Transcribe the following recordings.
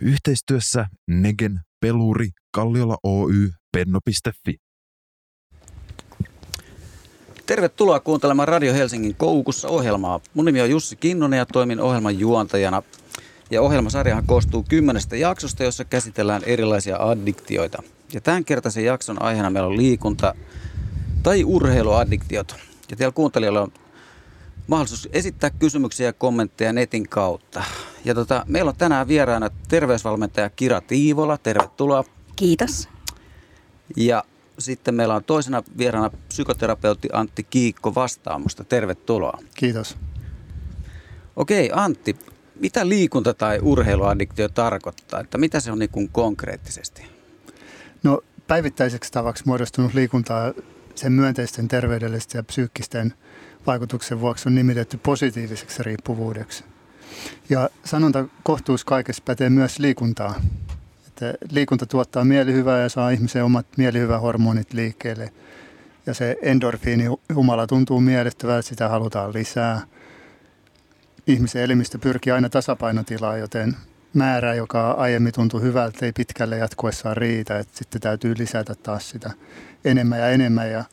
Yhteistyössä Negen, Peluri, Kalliola Oy, Penno.fi. Tervetuloa kuuntelemaan Radio Helsingin Koukussa ohjelmaa. Mun nimi on Jussi Kinnonen ja toimin ohjelman juontajana. Ja ohjelmasarjahan koostuu kymmenestä jaksosta, jossa käsitellään erilaisia addiktioita. Ja tämän kertaisen jakson aiheena meillä on liikunta tai urheiluaddiktiot. Ja teillä kuuntelijoilla on mahdollisuus esittää kysymyksiä ja kommentteja netin kautta. Ja tota, meillä on tänään vieraana terveysvalmentaja Kira Tiivola. Tervetuloa. Kiitos. Ja sitten meillä on toisena vieraana psykoterapeutti Antti Kiikko vastaamusta. Tervetuloa. Kiitos. Okei, Antti, mitä liikunta tai urheiluaddiktio tarkoittaa? Että mitä se on niin kuin konkreettisesti? No päivittäiseksi tavaksi muodostunut liikuntaa sen myönteisten terveydellisten ja psyykkisten vaikutuksen vuoksi on nimitetty positiiviseksi riippuvuudeksi. Ja sanonta kohtuus kaikessa pätee myös liikuntaa. Että liikunta tuottaa mielihyvää ja saa ihmisen omat mielihyvähormonit liikkeelle. Ja se endorfiini humala tuntuu miellyttävältä, sitä halutaan lisää. Ihmisen elimistö pyrkii aina tasapainotilaan, joten määrä, joka aiemmin tuntui hyvältä, ei pitkälle jatkuessaan riitä. Että sitten täytyy lisätä taas sitä enemmän ja enemmän. Ja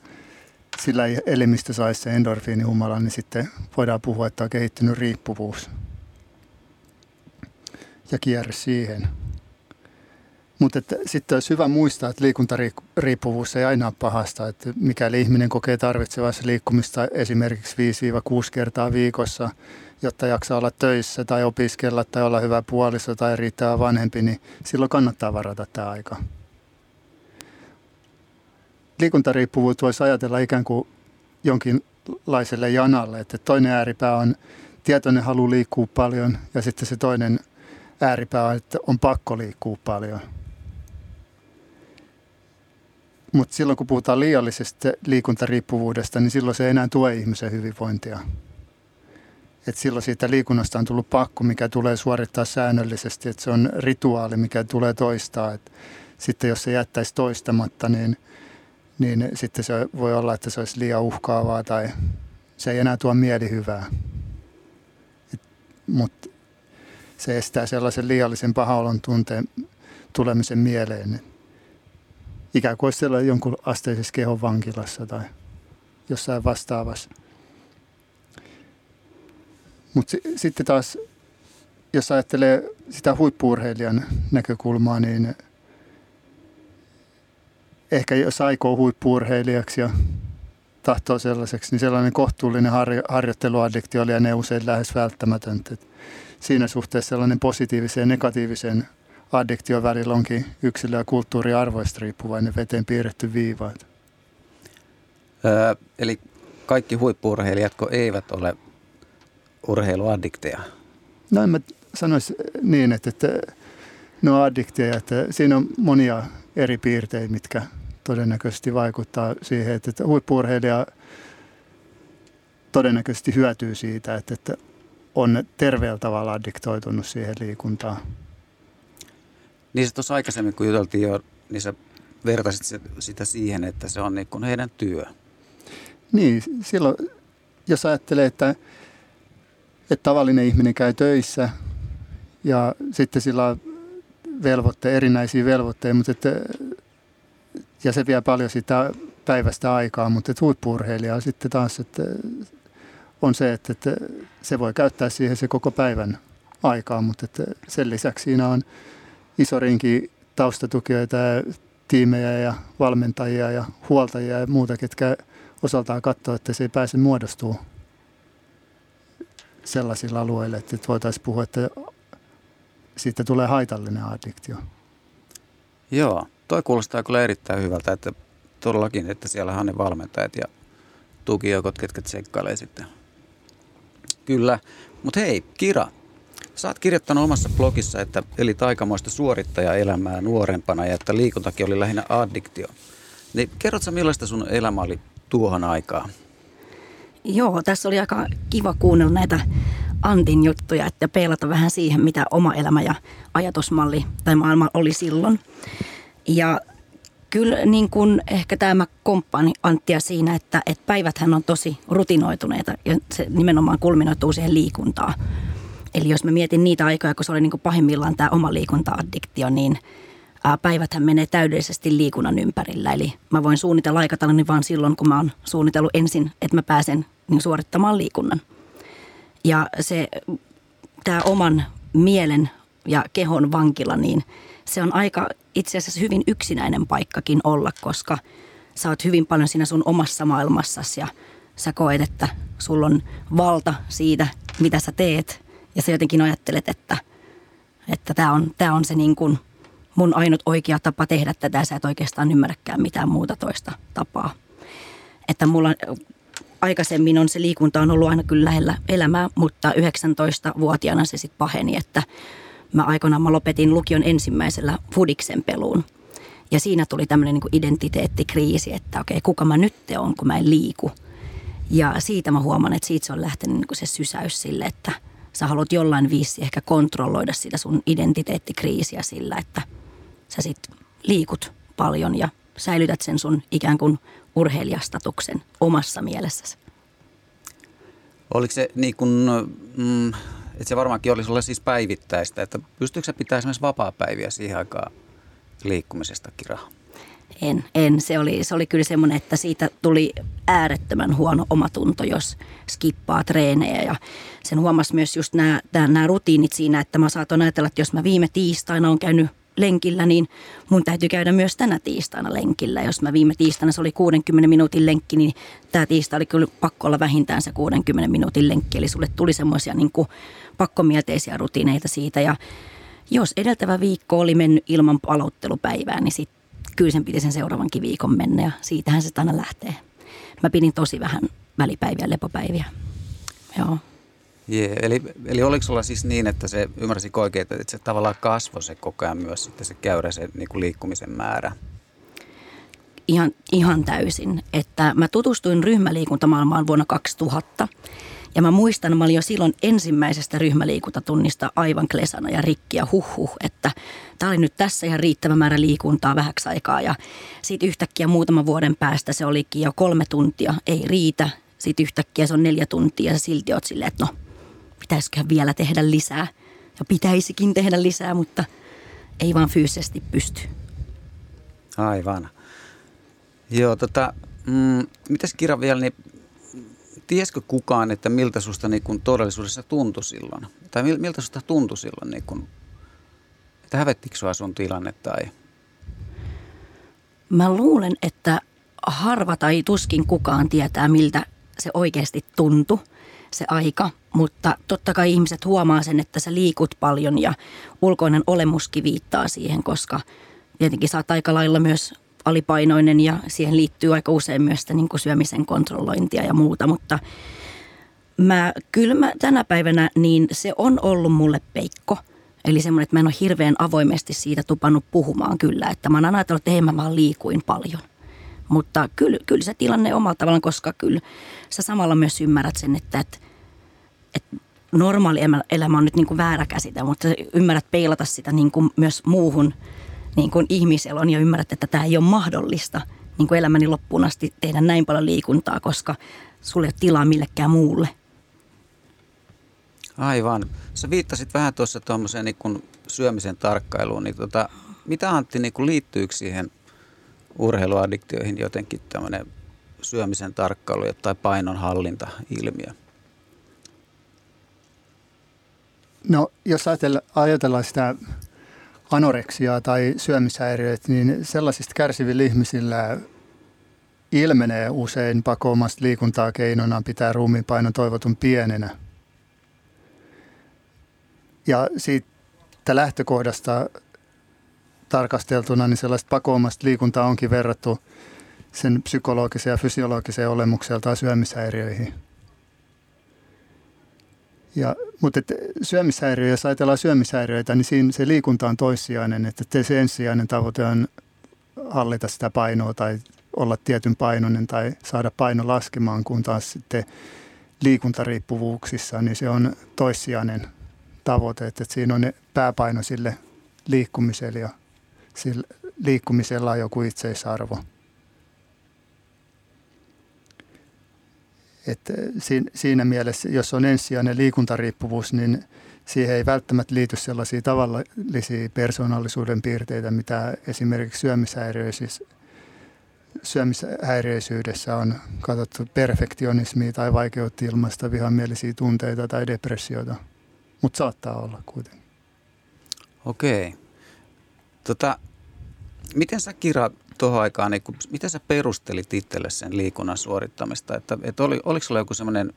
sillä elimistö saisi se endorfiinihumala, niin sitten voidaan puhua, että on kehittynyt riippuvuus ja kierre siihen. Mutta sitten olisi hyvä muistaa, että liikuntariippuvuus ei aina ole pahasta. Että mikäli ihminen kokee tarvitsevansa liikkumista esimerkiksi 5-6 kertaa viikossa, jotta jaksaa olla töissä tai opiskella tai olla hyvä puoliso tai riittää vanhempi, niin silloin kannattaa varata tämä aika. Liikuntariippuvuutta voisi ajatella ikään kuin jonkinlaiselle janalle, että toinen ääripää on tietoinen halu liikkua paljon ja sitten se toinen – ääripää on, että on pakko liikkua paljon. Mutta silloin kun puhutaan liiallisesta liikuntariippuvuudesta, niin silloin se ei enää tue ihmisen hyvinvointia. Et silloin siitä liikunnasta on tullut pakko, mikä tulee suorittaa säännöllisesti, että se on rituaali, mikä tulee toistaa. Et sitten jos se jättäisi toistamatta, niin, niin sitten se voi olla, että se olisi liian uhkaavaa tai se ei enää tuo mielihyvää. Mutta se estää sellaisen liiallisen pahaolon tunteen tulemisen mieleen. Ikään kuin olisi jonkun asteisessa kehon vankilassa tai jossain vastaavassa. Mutta s- sitten taas, jos ajattelee sitä huippuurheilijan näkökulmaa, niin ehkä jos aikoo huippuurheilijaksi ja tahtoo sellaiseksi, niin sellainen kohtuullinen harjo- harjoitteluaddiktio lienee usein lähes välttämätöntä siinä suhteessa sellainen positiivisen ja negatiivisen addiktion välillä onkin yksilö- ja kulttuuriarvoista riippuvainen veteen piirretty viiva. Öö, eli kaikki huippuurheilijatko eivät ole urheiluaddikteja? No en mä sanoisi niin, että, että ne on addikteja, että siinä on monia eri piirteitä, mitkä todennäköisesti vaikuttaa siihen, että huippuurheilija todennäköisesti hyötyy siitä, että, että on terveellä tavalla addiktoitunut siihen liikuntaan. Niin se tuossa aikaisemmin, kun juteltiin jo, niin sä vertaisit sitä siihen, että se on niin kuin heidän työ. Niin, silloin jos ajattelee, että, että tavallinen ihminen käy töissä ja sitten sillä on velvoitte, erinäisiä velvoitteita, mutta että, ja se vie paljon sitä päivästä aikaa, mutta että huippuurheilija sitten taas, että on se, että, että se voi käyttää siihen se koko päivän aikaa, mutta että sen lisäksi siinä on iso rinki taustatukijoita ja tiimejä ja valmentajia ja huoltajia ja muuta, ketkä osaltaan katsoo, että se ei pääse muodostuu sellaisilla alueilla, että voitaisiin puhua, että siitä tulee haitallinen addiktio. Joo, toi kuulostaa kyllä erittäin hyvältä, että todellakin, että siellä on ne valmentajat ja tukijoukot, ketkä tsekkailee sitten Kyllä. Mutta hei, Kira, sä oot kirjoittanut omassa blogissa, että eli aikamoista suorittajaelämää nuorempana ja että liikuntakin oli lähinnä addiktio. Niin kerrotko millaista sun elämä oli tuohon aikaan? Joo, tässä oli aika kiva kuunnella näitä Antin juttuja, että peilata vähän siihen, mitä oma elämä ja ajatusmalli tai maailma oli silloin. Ja kyllä niin kuin ehkä tämä komppani Anttia siinä, että, että päiväthän on tosi rutinoituneita ja se nimenomaan kulminoituu siihen liikuntaan. Eli jos mä mietin niitä aikoja, kun se oli niin kuin pahimmillaan tämä oma liikunta-addiktio, niin päiväthän menee täydellisesti liikunnan ympärillä. Eli mä voin suunnitella aikatauluni vaan silloin, kun mä oon suunnitellut ensin, että mä pääsen niin suorittamaan liikunnan. Ja se, tämä oman mielen ja kehon vankila, niin se on aika itse asiassa hyvin yksinäinen paikkakin olla, koska sä oot hyvin paljon siinä sun omassa maailmassasi ja sä koet, että sulla on valta siitä, mitä sä teet. Ja sä jotenkin ajattelet, että että tämä on, tää on se niin kuin mun ainut oikea tapa tehdä tätä sä et oikeastaan ymmärräkään mitään muuta toista tapaa. Että mulla aikaisemmin on se liikunta on ollut aina kyllä lähellä elämää, mutta 19-vuotiaana se sitten paheni, että mä aikoinaan mä lopetin lukion ensimmäisellä fudiksen peluun. Ja siinä tuli tämmöinen niin identiteettikriisi, että okei, kuka mä nyt on, kun mä en liiku. Ja siitä mä huomaan, että siitä se on lähtenyt niin se sysäys sille, että sä haluat jollain viisi ehkä kontrolloida sitä sun identiteettikriisiä sillä, että sä sit liikut paljon ja säilytät sen sun ikään kuin urheilijastatuksen omassa mielessäsi. Oliko se niin kuin, mm, että se varmaankin oli sulle siis päivittäistä, että pystyykö sä pitää esimerkiksi vapaa-päiviä siihen aikaan liikkumisestakin rahaa? En, en. Se oli, se oli kyllä semmoinen, että siitä tuli äärettömän huono omatunto, jos skippaa treenejä. Ja sen huomasi myös just nämä, nämä rutiinit siinä, että mä saatoin ajatella, että jos mä viime tiistaina on käynyt lenkillä, niin mun täytyy käydä myös tänä tiistaina lenkillä. Jos mä viime tiistaina se oli 60 minuutin lenkki, niin tämä tiistai oli kyllä pakko olla vähintään se 60 minuutin lenkki. Eli sulle tuli semmoisia niin pakkomielteisiä rutiineita siitä. Ja jos edeltävä viikko oli mennyt ilman palauttelupäivää, niin sitten kyllä sen piti sen seuraavankin viikon mennä ja siitähän se aina lähtee. Mä pidin tosi vähän välipäiviä, lepopäiviä. Joo. Yeah, eli, eli oliko sulla siis niin, että se ymmärsi oikein, että se tavallaan kasvoi se koko ajan myös sitten se käyrä, se niin kuin liikkumisen määrä? Ihan, ihan täysin. Että mä tutustuin ryhmäliikuntamaailmaan vuonna 2000 ja mä muistan, mä olin jo silloin ensimmäisestä ryhmäliikuntatunnista aivan klesana ja rikki ja huh, että tämä oli nyt tässä ihan riittävä määrä liikuntaa vähäksi aikaa. Ja sitten yhtäkkiä muutaman vuoden päästä se olikin jo kolme tuntia, ei riitä. Sitten yhtäkkiä se on neljä tuntia ja silti oot silleen, että no, pitäisiköhän vielä tehdä lisää. Ja pitäisikin tehdä lisää, mutta ei vaan fyysisesti pysty. Aivan. Joo, tota, mm, mitäs Kira vielä, niin tiesikö kukaan, että miltä susta niin kun todellisuudessa tuntui silloin? Tai miltä susta tuntui silloin, niin kun, että hävettikö sua sun tilanne tai? Mä luulen, että harva tai tuskin kukaan tietää, miltä se oikeasti tuntui se aika, mutta totta kai ihmiset huomaa sen, että sä liikut paljon ja ulkoinen olemuskin viittaa siihen, koska tietenkin sä oot aika lailla myös alipainoinen ja siihen liittyy aika usein myös sitä niin kuin syömisen kontrollointia ja muuta, mutta mä, kyllä mä tänä päivänä niin se on ollut mulle peikko. Eli semmoinen, että mä en ole hirveän avoimesti siitä tupannut puhumaan kyllä, että mä oon ajatellut, että mä vaan liikuin paljon. Mutta kyllä, kyllä se tilanne omalla tavallaan, koska kyllä sä samalla myös ymmärrät sen, että, että, että normaali elämä on nyt niin kuin väärä käsite, mutta ymmärrät peilata sitä niin kuin myös muuhun niin kuin ihmiselon ja ymmärrät, että tämä ei ole mahdollista niin kuin elämäni loppuun asti tehdä näin paljon liikuntaa, koska sulle ei ole tilaa millekään muulle. Aivan. Sä viittasit vähän tuossa tuommoiseen niin syömisen tarkkailuun, niin tota, mitä Antti niin kuin liittyykö siihen urheiluaddiktioihin jotenkin tämmöinen syömisen tarkkailu tai painonhallinta-ilmiö? No jos ajatellaan sitä anoreksiaa tai syömishäiriöitä, niin sellaisista kärsivillä ihmisillä ilmenee usein pakoomasta liikuntaa keinona pitää ruumiinpainon toivotun pienenä. Ja siitä lähtökohdasta tarkasteltuna, niin sellaista pakoomasta liikuntaa onkin verrattu sen psykologiseen ja fysiologiseen olemukseltaan syömishäiriöihin. Ja, mutta et syömishäiriö, jos ajatellaan syömishäiriöitä, niin siinä se liikunta on toissijainen, että se ensisijainen tavoite on hallita sitä painoa tai olla tietyn painoinen tai saada paino laskemaan, kun taas sitten liikuntariippuvuuksissa, niin se on toissijainen tavoite, että siinä on pääpaino sille liikkumiselle ja sillä liikkumisella on joku itseisarvo. Että siinä mielessä, jos on ensisijainen liikuntariippuvuus, niin siihen ei välttämättä liity sellaisia tavallisia persoonallisuuden piirteitä, mitä esimerkiksi syömishäiriöisissä syömishäiriöisyydessä on katsottu perfektionismia tai vaikeutta ilmaista vihamielisiä tunteita tai depressioita, mutta saattaa olla kuitenkin. Okei. Tota, miten sä Kira tuohon aikaan, niin kun, miten sä perustelit itselle sen liikunnan suorittamista? Että, että oli, oliko sulla joku semmoinen,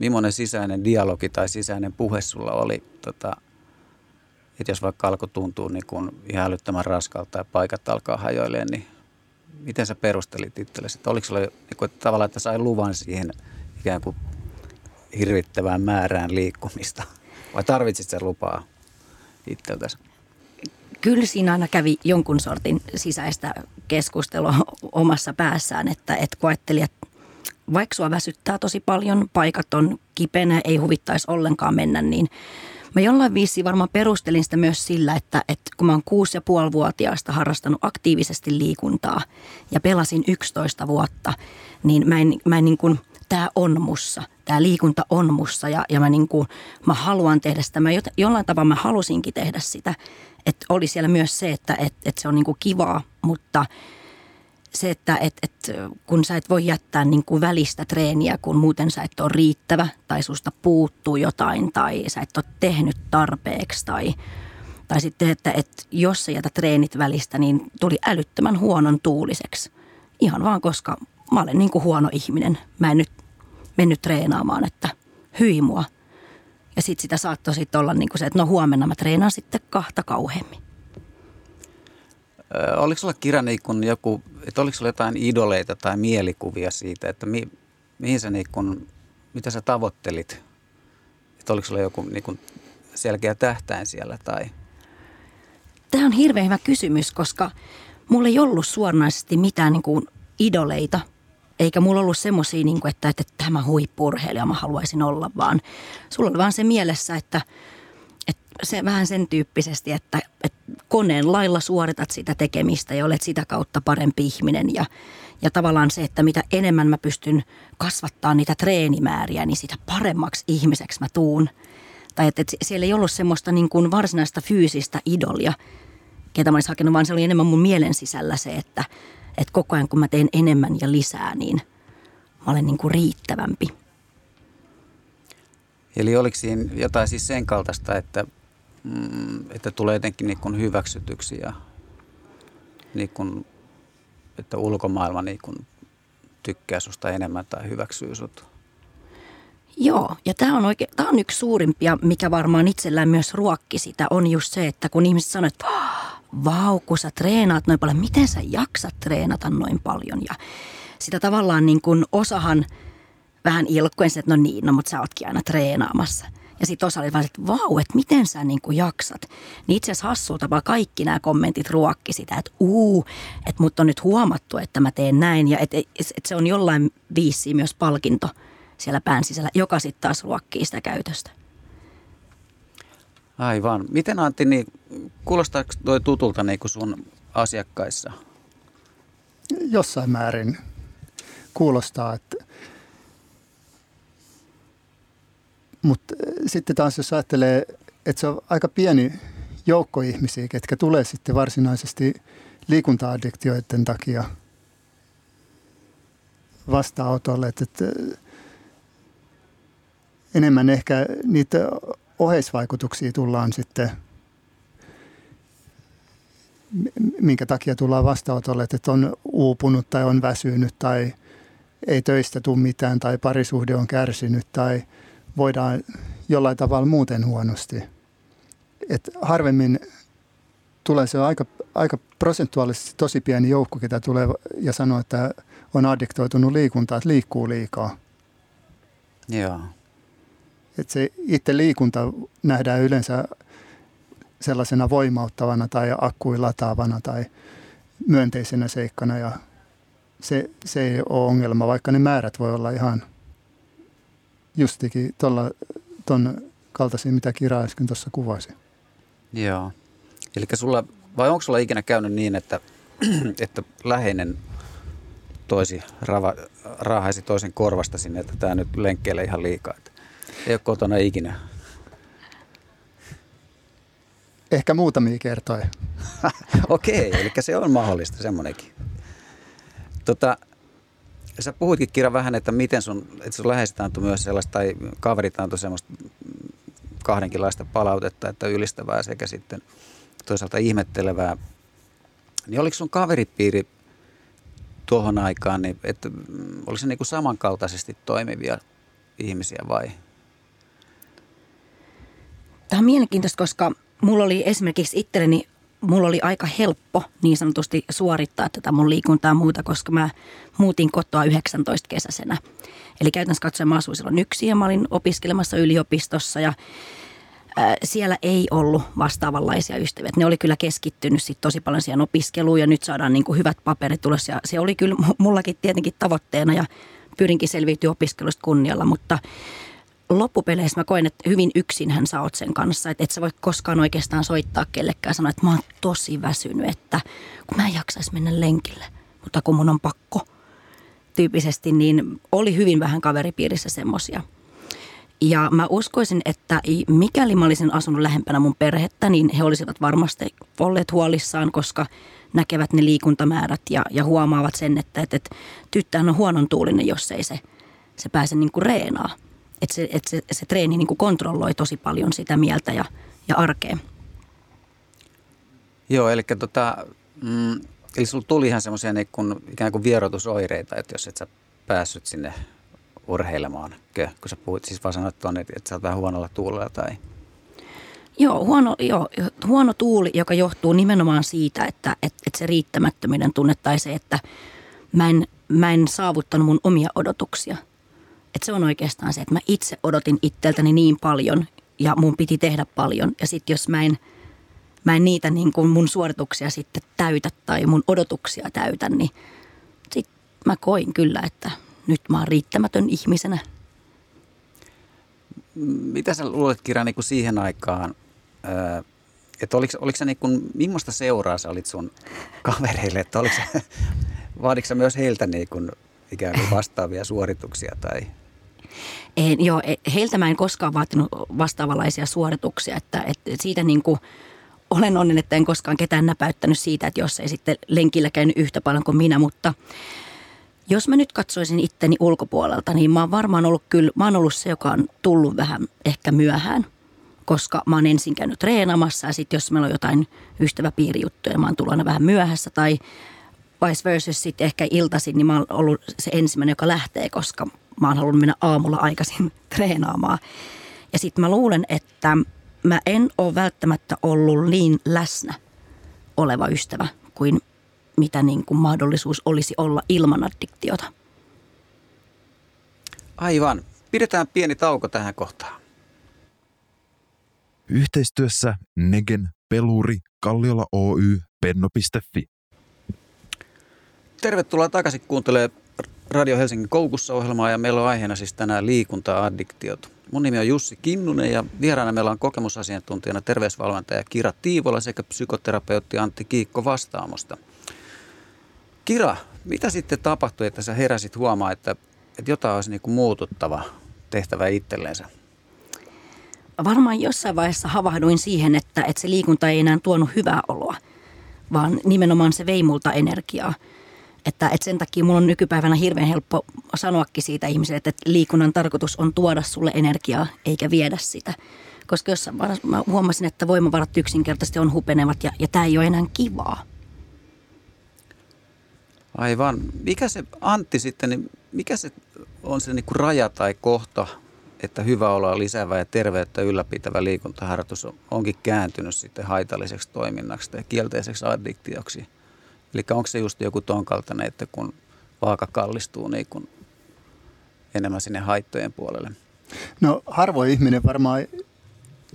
millainen sisäinen dialogi tai sisäinen puhe sulla oli, tota, että jos vaikka alkoi tuntua niin kun ihan älyttömän raskalta ja paikat alkaa hajoilemaan, niin miten sä perustelit itsellesi? Että oliko sulla niin kuin, että tavallaan, että sai luvan siihen ikään kuin hirvittävään määrään liikkumista? Vai tarvitsit sen lupaa itseltäsi? Kyllä siinä aina kävi jonkun sortin sisäistä keskustelua omassa päässään, että, että kun ajatteli, että vaikka sua väsyttää tosi paljon, paikat on kipeänä, ei huvittaisi ollenkaan mennä, niin Mä jollain viisi varmaan perustelin sitä myös sillä, että, että kun mä oon kuusi ja puoli vuotiaasta harrastanut aktiivisesti liikuntaa ja pelasin 11 vuotta, niin mä en, mä en niin kuin, tämä on mussa, tämä liikunta on mussa ja, ja mä, niin kuin, mä haluan tehdä sitä. Mä jollain tavalla mä halusinkin tehdä sitä, että oli siellä myös se, että että että se on niin kuin kivaa, mutta – se, että et, et, kun sä et voi jättää niin kuin välistä treeniä, kun muuten sä et ole riittävä tai susta puuttuu jotain tai sä et ole tehnyt tarpeeksi tai, tai sitten, että, että jos sä jätät treenit välistä, niin tuli älyttömän huonon tuuliseksi. Ihan vaan koska mä olen niin kuin huono ihminen. Mä en nyt mennyt treenaamaan, että hyi mua. Ja sitten sitä saattoi sitten olla niin kuin se, että no huomenna mä treenaan sitten kahta kauheammin. oliko sulla Kira niin kun joku että oliko sinulla jotain idoleita tai mielikuvia siitä, että mi, mihin sä niin kun, mitä sä tavoittelit? Että oliko sulla joku niin kun selkeä tähtäin siellä tai? Tämä on hirveän hyvä kysymys, koska mulla ei ollut suoranaisesti mitään niin kuin idoleita, eikä mulla ollut semmoisia, niin että, että tämä huippurheilija mä haluaisin olla, vaan sulla oli vaan se mielessä, että – se vähän sen tyyppisesti, että, että koneen lailla suoritat sitä tekemistä ja olet sitä kautta parempi ihminen ja, ja tavallaan se, että mitä enemmän mä pystyn kasvattaa niitä treenimääriä, niin sitä paremmaksi ihmiseksi mä tuun. Tai että, että siellä ei ollut semmoista niin kuin varsinaista fyysistä idolia, ketä mä olisin hakenut, vaan se oli enemmän mun mielen sisällä se, että, että koko ajan kun mä teen enemmän ja lisää, niin mä olen niin kuin riittävämpi. Eli oliko siinä jotain siis sen kaltaista, että mm, että tulee jotenkin niin kuin hyväksytyksi ja niin kuin, että ulkomaailma niin kuin tykkää susta enemmän tai hyväksyy sut. Joo, ja tämä on, oikein, tämä on yksi suurimpia, mikä varmaan itsellään myös ruokki sitä, on just se, että kun ihmiset sanoo, että vau, kun sä treenaat noin paljon, miten sä jaksat treenata noin paljon? Ja sitä tavallaan niin kuin osahan vähän ilkkuen että no niin, no mutta sä ootkin aina treenaamassa – ja sitten osa oli vaan, että vau, että miten sä niin kuin jaksat. Niin itse asiassa hassulta vaan kaikki nämä kommentit ruokki sitä, että uu, että mut on nyt huomattu, että mä teen näin. Ja että et se on jollain viisi myös palkinto siellä pään sisällä, joka sitten taas ruokkii sitä käytöstä. Aivan. Miten Antti, niin kuulostaako toi tutulta niin kuin sun asiakkaissa? Jossain määrin kuulostaa, että Mutta äh, sitten taas jos ajattelee, että se on aika pieni joukko ihmisiä, ketkä tulee sitten varsinaisesti liikunta-addiktioiden takia vastaanotolle, että, että enemmän ehkä niitä oheisvaikutuksia tullaan sitten, minkä takia tullaan vastaanotolle, että on uupunut tai on väsynyt tai ei töistä tule mitään tai parisuhde on kärsinyt tai – voidaan jollain tavalla muuten huonosti. Et harvemmin tulee se aika, aika prosentuaalisesti tosi pieni joukko, ketä tulee ja sanoo, että on addiktoitunut liikuntaan, että liikkuu liikaa. Joo. Et se itse liikunta nähdään yleensä sellaisena voimauttavana tai akkuin lataavana tai myönteisenä seikkana ja se, se ei ole ongelma, vaikka ne määrät voi olla ihan – justikin tuolla, ton kaltaisia, mitä Kira äsken tuossa kuvasi. Joo. Eli sulla, vai onko sulla ikinä käynyt niin, että, että läheinen toisi, rava, raahaisi toisen korvasta sinne, että tämä nyt lenkkeilee ihan liikaa. Että ei ole kotona ikinä. Ehkä muutamia kertoja. Okei, eli se on mahdollista, semmoinenkin. Tota, sä puhuitkin Kira vähän, että miten sun, että sun läheiset antoi myös sellaista, tai kaverit antoi semmoista kahdenkinlaista palautetta, että ylistävää sekä sitten toisaalta ihmettelevää. Niin oliko sun kaveripiiri tuohon aikaan, niin että oliko se niin kuin samankaltaisesti toimivia ihmisiä vai? Tämä on mielenkiintoista, koska mulla oli esimerkiksi itselleni, mulla oli aika helppo niin sanotusti suorittaa tätä mun liikuntaa muuta, koska mä muutin kotoa 19 kesäisenä. Eli käytännössä katsoen mä asuin silloin yksin ja mä olin opiskelemassa yliopistossa ja siellä ei ollut vastaavanlaisia ystäviä. Ne oli kyllä keskittynyt sit tosi paljon siihen opiskeluun ja nyt saadaan niin kuin hyvät paperit ulos. Ja se oli kyllä mullakin tietenkin tavoitteena ja pyrinkin selviytyä opiskelusta kunnialla, mutta loppupeleissä mä koen, että hyvin yksinhän sä oot sen kanssa. Että et sä voi koskaan oikeastaan soittaa kellekään sanoa, että mä oon tosi väsynyt, että kun mä en jaksaisi mennä lenkille, mutta kun mun on pakko tyyppisesti, niin oli hyvin vähän kaveripiirissä semmosia. Ja mä uskoisin, että mikäli mä olisin asunut lähempänä mun perhettä, niin he olisivat varmasti olleet huolissaan, koska näkevät ne liikuntamäärät ja, ja huomaavat sen, että, että, että tyttähän on huonon tuulinen, jos ei se, se pääse niin kuin reenaa. Että se, että se, se treeni niin kuin kontrolloi tosi paljon sitä mieltä ja, ja arkea. Joo, eli tota, mm, eli sulla tuli ihan semmoisia niin kuin, ikään kuin vierotusoireita, että jos et sä päässyt sinne urheilemaan, kun sä puhuit, siis vaan sanoit tuonne, että sä oot vähän huonolla tuulella tai... Joo huono, joo, huono tuuli, joka johtuu nimenomaan siitä, että, että, että se riittämättömyyden tunne tai se, että mä en, mä en saavuttanut mun omia odotuksia. Että se on oikeastaan se, että mä itse odotin itseltäni niin paljon ja mun piti tehdä paljon. Ja sitten jos mä en, mä en niitä niin kuin mun suorituksia sitten täytä tai mun odotuksia täytä, niin sitten mä koin kyllä, että nyt mä oon riittämätön ihmisenä. Mitä sä luulet Kira niin kuin siihen aikaan, että oliko, oliko se niin kuin, millaista seuraa sä olit sun kavereille, että oliko se, vaaditko myös heiltä niin kuin, ikään kuin vastaavia suorituksia tai? En, joo, e, heiltä mä en koskaan vaatinut vastaavanlaisia suorituksia, että, että siitä niin kuin olen onnen, että en koskaan ketään näpäyttänyt siitä, että jos ei sitten lenkillä käynyt yhtä paljon kuin minä, mutta jos mä nyt katsoisin itteni ulkopuolelta, niin mä oon varmaan ollut kyllä, mä oon ollut se, joka on tullut vähän ehkä myöhään, koska mä oon ensin käynyt treenamassa ja sitten jos meillä on jotain ystäväpiirijuttuja, mä oon tullut aina vähän myöhässä tai vice versa sitten ehkä iltaisin, niin mä oon ollut se ensimmäinen, joka lähtee, koska mä oon halunnut mennä aamulla aikaisin treenaamaan. Ja sitten mä luulen, että mä en ole välttämättä ollut niin läsnä oleva ystävä kuin mitä niin kuin mahdollisuus olisi olla ilman addiktiota. Aivan. Pidetään pieni tauko tähän kohtaan. Yhteistyössä Negen, Peluri, Kalliola Oy, Penno.fi. Tervetuloa takaisin kuuntelemaan Radio Helsingin koukussa ohjelmaa ja meillä on aiheena siis tänään liikunta-addiktiot. Mun nimi on Jussi Kinnunen ja vieraana meillä on kokemusasiantuntijana terveysvalmentaja Kira Tiivola sekä psykoterapeutti Antti Kiikko Vastaamosta. Kira, mitä sitten tapahtui, että sä heräsit huomaa, että, että jotain olisi niin kuin muututtava tehtävä itsellensä? Varmaan jossain vaiheessa havahduin siihen, että, että se liikunta ei enää tuonut hyvää oloa, vaan nimenomaan se vei multa energiaa. Että, että sen takia mulla on nykypäivänä hirveän helppo sanoakin siitä ihmiselle, että liikunnan tarkoitus on tuoda sulle energiaa eikä viedä sitä. Koska vaiheessa mä huomasin, että voimavarat yksinkertaisesti on hupenevat ja, ja tämä ei ole enää kivaa. Aivan. Mikä se Antti sitten, niin mikä se on se niin raja tai kohta, että hyvä olla lisäävä ja terveyttä ylläpitävä liikuntaharjoitus onkin kääntynyt sitten haitalliseksi toiminnaksi tai kielteiseksi addiktioksi? Eli onko se just joku ton kaltainen, että kun vaaka kallistuu niin kun enemmän sinne haittojen puolelle? No harvoin ihminen varmaan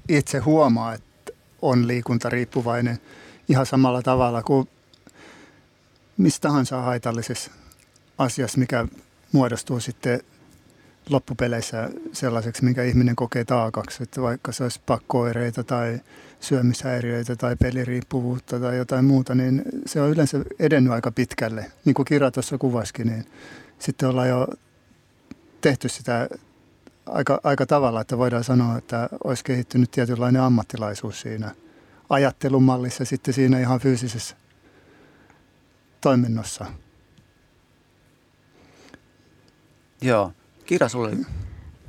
itse huomaa, että on liikuntariippuvainen ihan samalla tavalla kuin mistä tahansa haitallisessa asiassa, mikä muodostuu sitten loppupeleissä sellaiseksi, minkä ihminen kokee taakaksi, että vaikka se olisi pakkooireita tai syömishäiriöitä tai peliriippuvuutta tai jotain muuta, niin se on yleensä edennyt aika pitkälle. Niin kuin Kira tuossa kuvasikin, niin sitten ollaan jo tehty sitä aika, aika tavalla, että voidaan sanoa, että olisi kehittynyt tietynlainen ammattilaisuus siinä ajattelumallissa ja sitten siinä ihan fyysisessä toiminnossa. Joo. Kira, sulle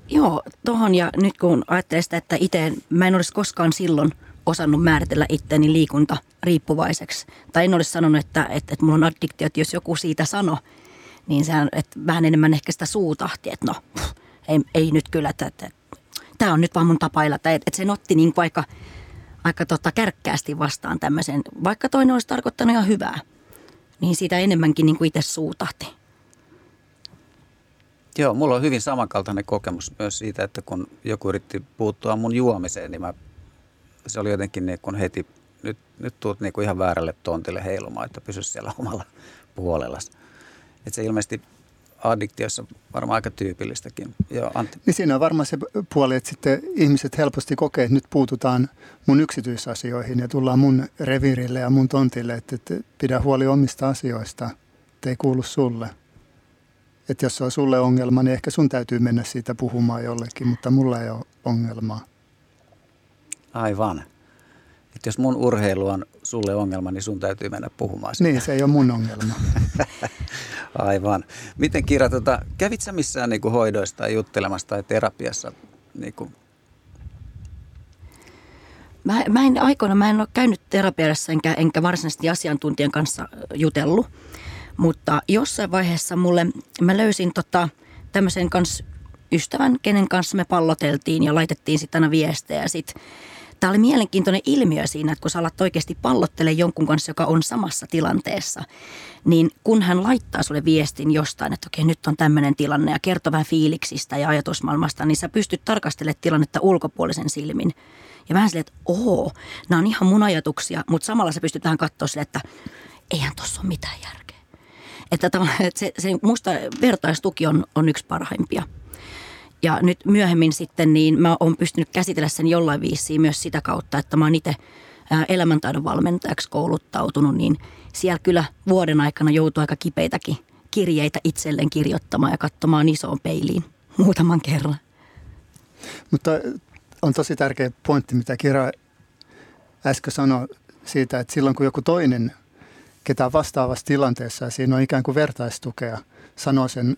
Joo, tohon ja nyt kun ajattelee sitä, että itse mä en olisi koskaan silloin osannut määritellä itseäni liikunta riippuvaiseksi. Tai en olisi sanonut, että, että, että mulla on addiktio, että jos joku siitä sano, niin sehän, että vähän enemmän ehkä sitä suutahti, että no, ei, ei nyt kyllä, että, että, tämä on nyt vaan mun tapa elää. Että, että sen otti niin aika, aika tota kärkkäästi vastaan tämmöisen, vaikka toinen olisi tarkoittanut ihan hyvää, niin siitä enemmänkin niin kuin itse suutahti. Joo, mulla on hyvin samankaltainen kokemus myös siitä, että kun joku yritti puuttua mun juomiseen, niin mä, se oli jotenkin niin kuin heti, nyt, nyt tuut niin kuin ihan väärälle tontille heilumaan, että pysy siellä omalla puolellasi. Että se ilmeisesti addiktiossa varmaan aika tyypillistäkin. Joo, Antti. Niin siinä on varmaan se puoli, että sitten ihmiset helposti kokee, että nyt puututaan mun yksityisasioihin ja tullaan mun reviirille ja mun tontille, että, että pidä huoli omista asioista, että ei kuulu sulle. Että jos se on sulle ongelma, niin ehkä sun täytyy mennä siitä puhumaan jollekin, mutta mulla ei ole ongelmaa. Aivan. Että jos mun urheilu on sulle ongelma, niin sun täytyy mennä puhumaan siitä. Niin, se ei ole mun ongelma. Aivan. Miten Kira, tota, kävit sä missään niin hoidoista tai juttelemassa tai terapiassa? Niin kuin? Mä, mä en aikoina, mä en ole käynyt terapiassa enkä, enkä varsinaisesti asiantuntijan kanssa jutellut. Mutta jossain vaiheessa mulle, mä löysin tota, tämmöisen kanssa ystävän, kenen kanssa me palloteltiin ja laitettiin sitten aina viestejä. Sit, Tämä oli mielenkiintoinen ilmiö siinä, että kun sä alat oikeasti pallottele jonkun kanssa, joka on samassa tilanteessa, niin kun hän laittaa sulle viestin jostain, että okei nyt on tämmöinen tilanne ja kertoo vähän fiiliksistä ja ajatusmaailmasta, niin sä pystyt tarkastelemaan tilannetta ulkopuolisen silmin. Ja vähän silleen, että oho, nämä on ihan mun ajatuksia, mutta samalla sä pystyt vähän katsoa silleen, että eihän tuossa ole mitään järkeä. Että, että se, se musta vertaistuki on, on yksi parhaimpia. Ja nyt myöhemmin sitten niin mä oon pystynyt käsitellä sen jollain viisiin myös sitä kautta, että mä oon itse elämäntaidon valmentajaksi kouluttautunut, niin siellä kyllä vuoden aikana joutuu aika kipeitäkin kirjeitä itselleen kirjoittamaan ja katsomaan isoon peiliin muutaman kerran. Mutta on tosi tärkeä pointti, mitä Kira äsken sanoi siitä, että silloin kun joku toinen – ketään vastaavassa tilanteessa ja siinä on ikään kuin vertaistukea sanoo sen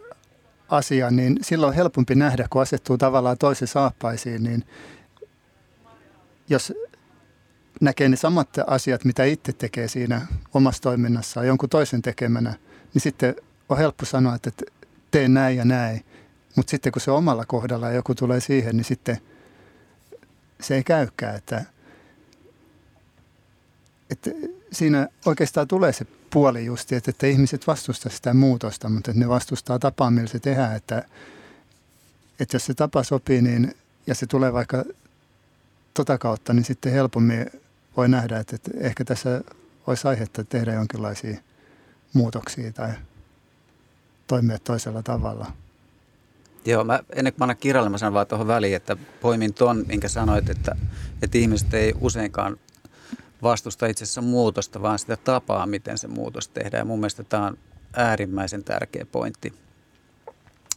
asian, niin silloin on helpompi nähdä, kun asettuu tavallaan toisen saappaisiin, niin jos näkee ne samat asiat, mitä itse tekee siinä omassa toiminnassaan jonkun toisen tekemänä, niin sitten on helppo sanoa, että teen näin ja näin. Mutta sitten kun se omalla kohdalla joku tulee siihen, niin sitten se ei käykään. Että, että siinä oikeastaan tulee se puoli justi, että, että ihmiset vastustaa sitä muutosta, mutta että ne vastustaa tapaa, millä se tehdään. Että, että jos se tapa sopii niin, ja se tulee vaikka tota kautta, niin sitten helpommin voi nähdä, että, että ehkä tässä olisi aihetta tehdä jonkinlaisia muutoksia tai toimia toisella tavalla. Joo, mä, ennen kuin mä annan kirjalle, mä sanon vaan tuohon väliin, että poimin ton, minkä sanoit, että, että ihmiset ei useinkaan vastusta itse asiassa muutosta, vaan sitä tapaa, miten se muutos tehdään. Ja mun mielestä tämä on äärimmäisen tärkeä pointti.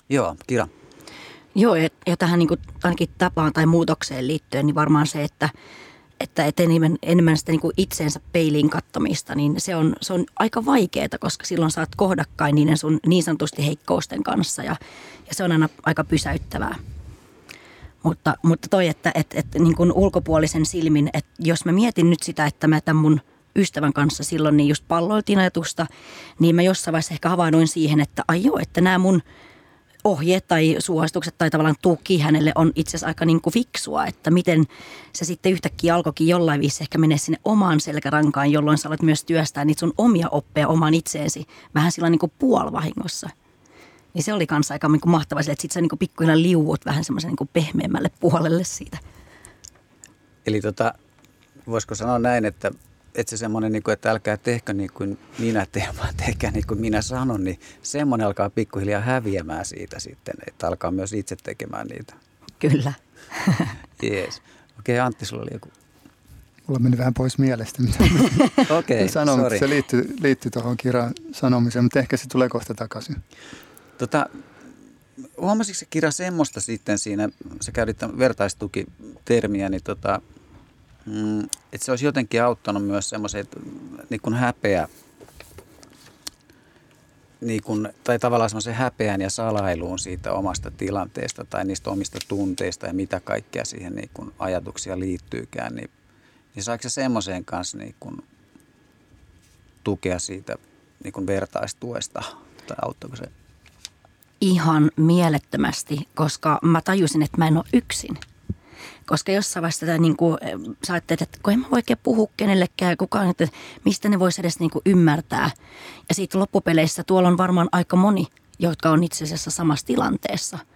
Joo, Kira. Joo, ja, ja tähän niin kuin, ainakin tapaan tai muutokseen liittyen, niin varmaan se, että, että et enemmän, enemmän sitä niin kuin itseensä peiliin kattomista, niin se on, se on aika vaikeaa, koska silloin saat kohdakkain niiden sun niin sanotusti heikkousten kanssa ja, ja se on aina aika pysäyttävää. Mutta, mutta toi, että, että, että niin kuin ulkopuolisen silmin, että jos mä mietin nyt sitä, että mä tämän mun ystävän kanssa silloin niin just palloiltiin ajatusta, niin mä jossain vaiheessa ehkä havainnoin siihen, että ai joo, että nämä mun ohjeet tai suositukset tai tavallaan tuki hänelle on itse asiassa aika niin kuin fiksua, että miten se sitten yhtäkkiä alkoikin jollain viisi ehkä menee sinne omaan selkärankaan, jolloin sä alat myös työstää niitä sun omia oppeja omaan itseesi vähän sillä niin kuin puolivahingossa. Niin se oli kanssa aika niin kuin mahtavaa että sitten sä niin pikkuhiljaa liuut vähän semmoisen niin pehmeämmälle puolelle siitä. Eli tota, voisiko sanoa näin, että, että se semmoinen, niin kuin, että älkää tehkö niin kuin minä teen, vaan tehkää niin kuin minä sanon, niin semmoinen alkaa pikkuhiljaa häviämään siitä sitten, että alkaa myös itse tekemään niitä. Kyllä. Jees. Okei, okay, Antti, sulla oli joku Mulla meni vähän pois mielestä, mitä okay, sanon, se liittyy, liittyy tuohon kirjan sanomiseen, mutta ehkä se tulee kohta takaisin. Tota, huomasitko se kirja semmoista sitten siinä, sä käytit vertaistukitermiä, niin tota, mm, että se olisi jotenkin auttanut myös semmoiset niin kuin häpeä, niin kuin, tai tavallaan semmoisen häpeän ja salailuun siitä omasta tilanteesta tai niistä omista tunteista ja mitä kaikkea siihen niin kuin ajatuksia liittyykään, niin, niin saako se semmoiseen kanssa niin kuin tukea siitä niin kuin vertaistuesta tai auttoiko se? Ihan mielettömästi, koska mä tajusin, että mä en ole yksin. Koska jossain vaiheessa tätä niin kuin, sä että kun en mä oikein puhu kenellekään kukaan, että mistä ne voisi edes niin kuin ymmärtää. Ja siitä loppupeleissä tuolla on varmaan aika moni, jotka on itse asiassa samassa tilanteessa –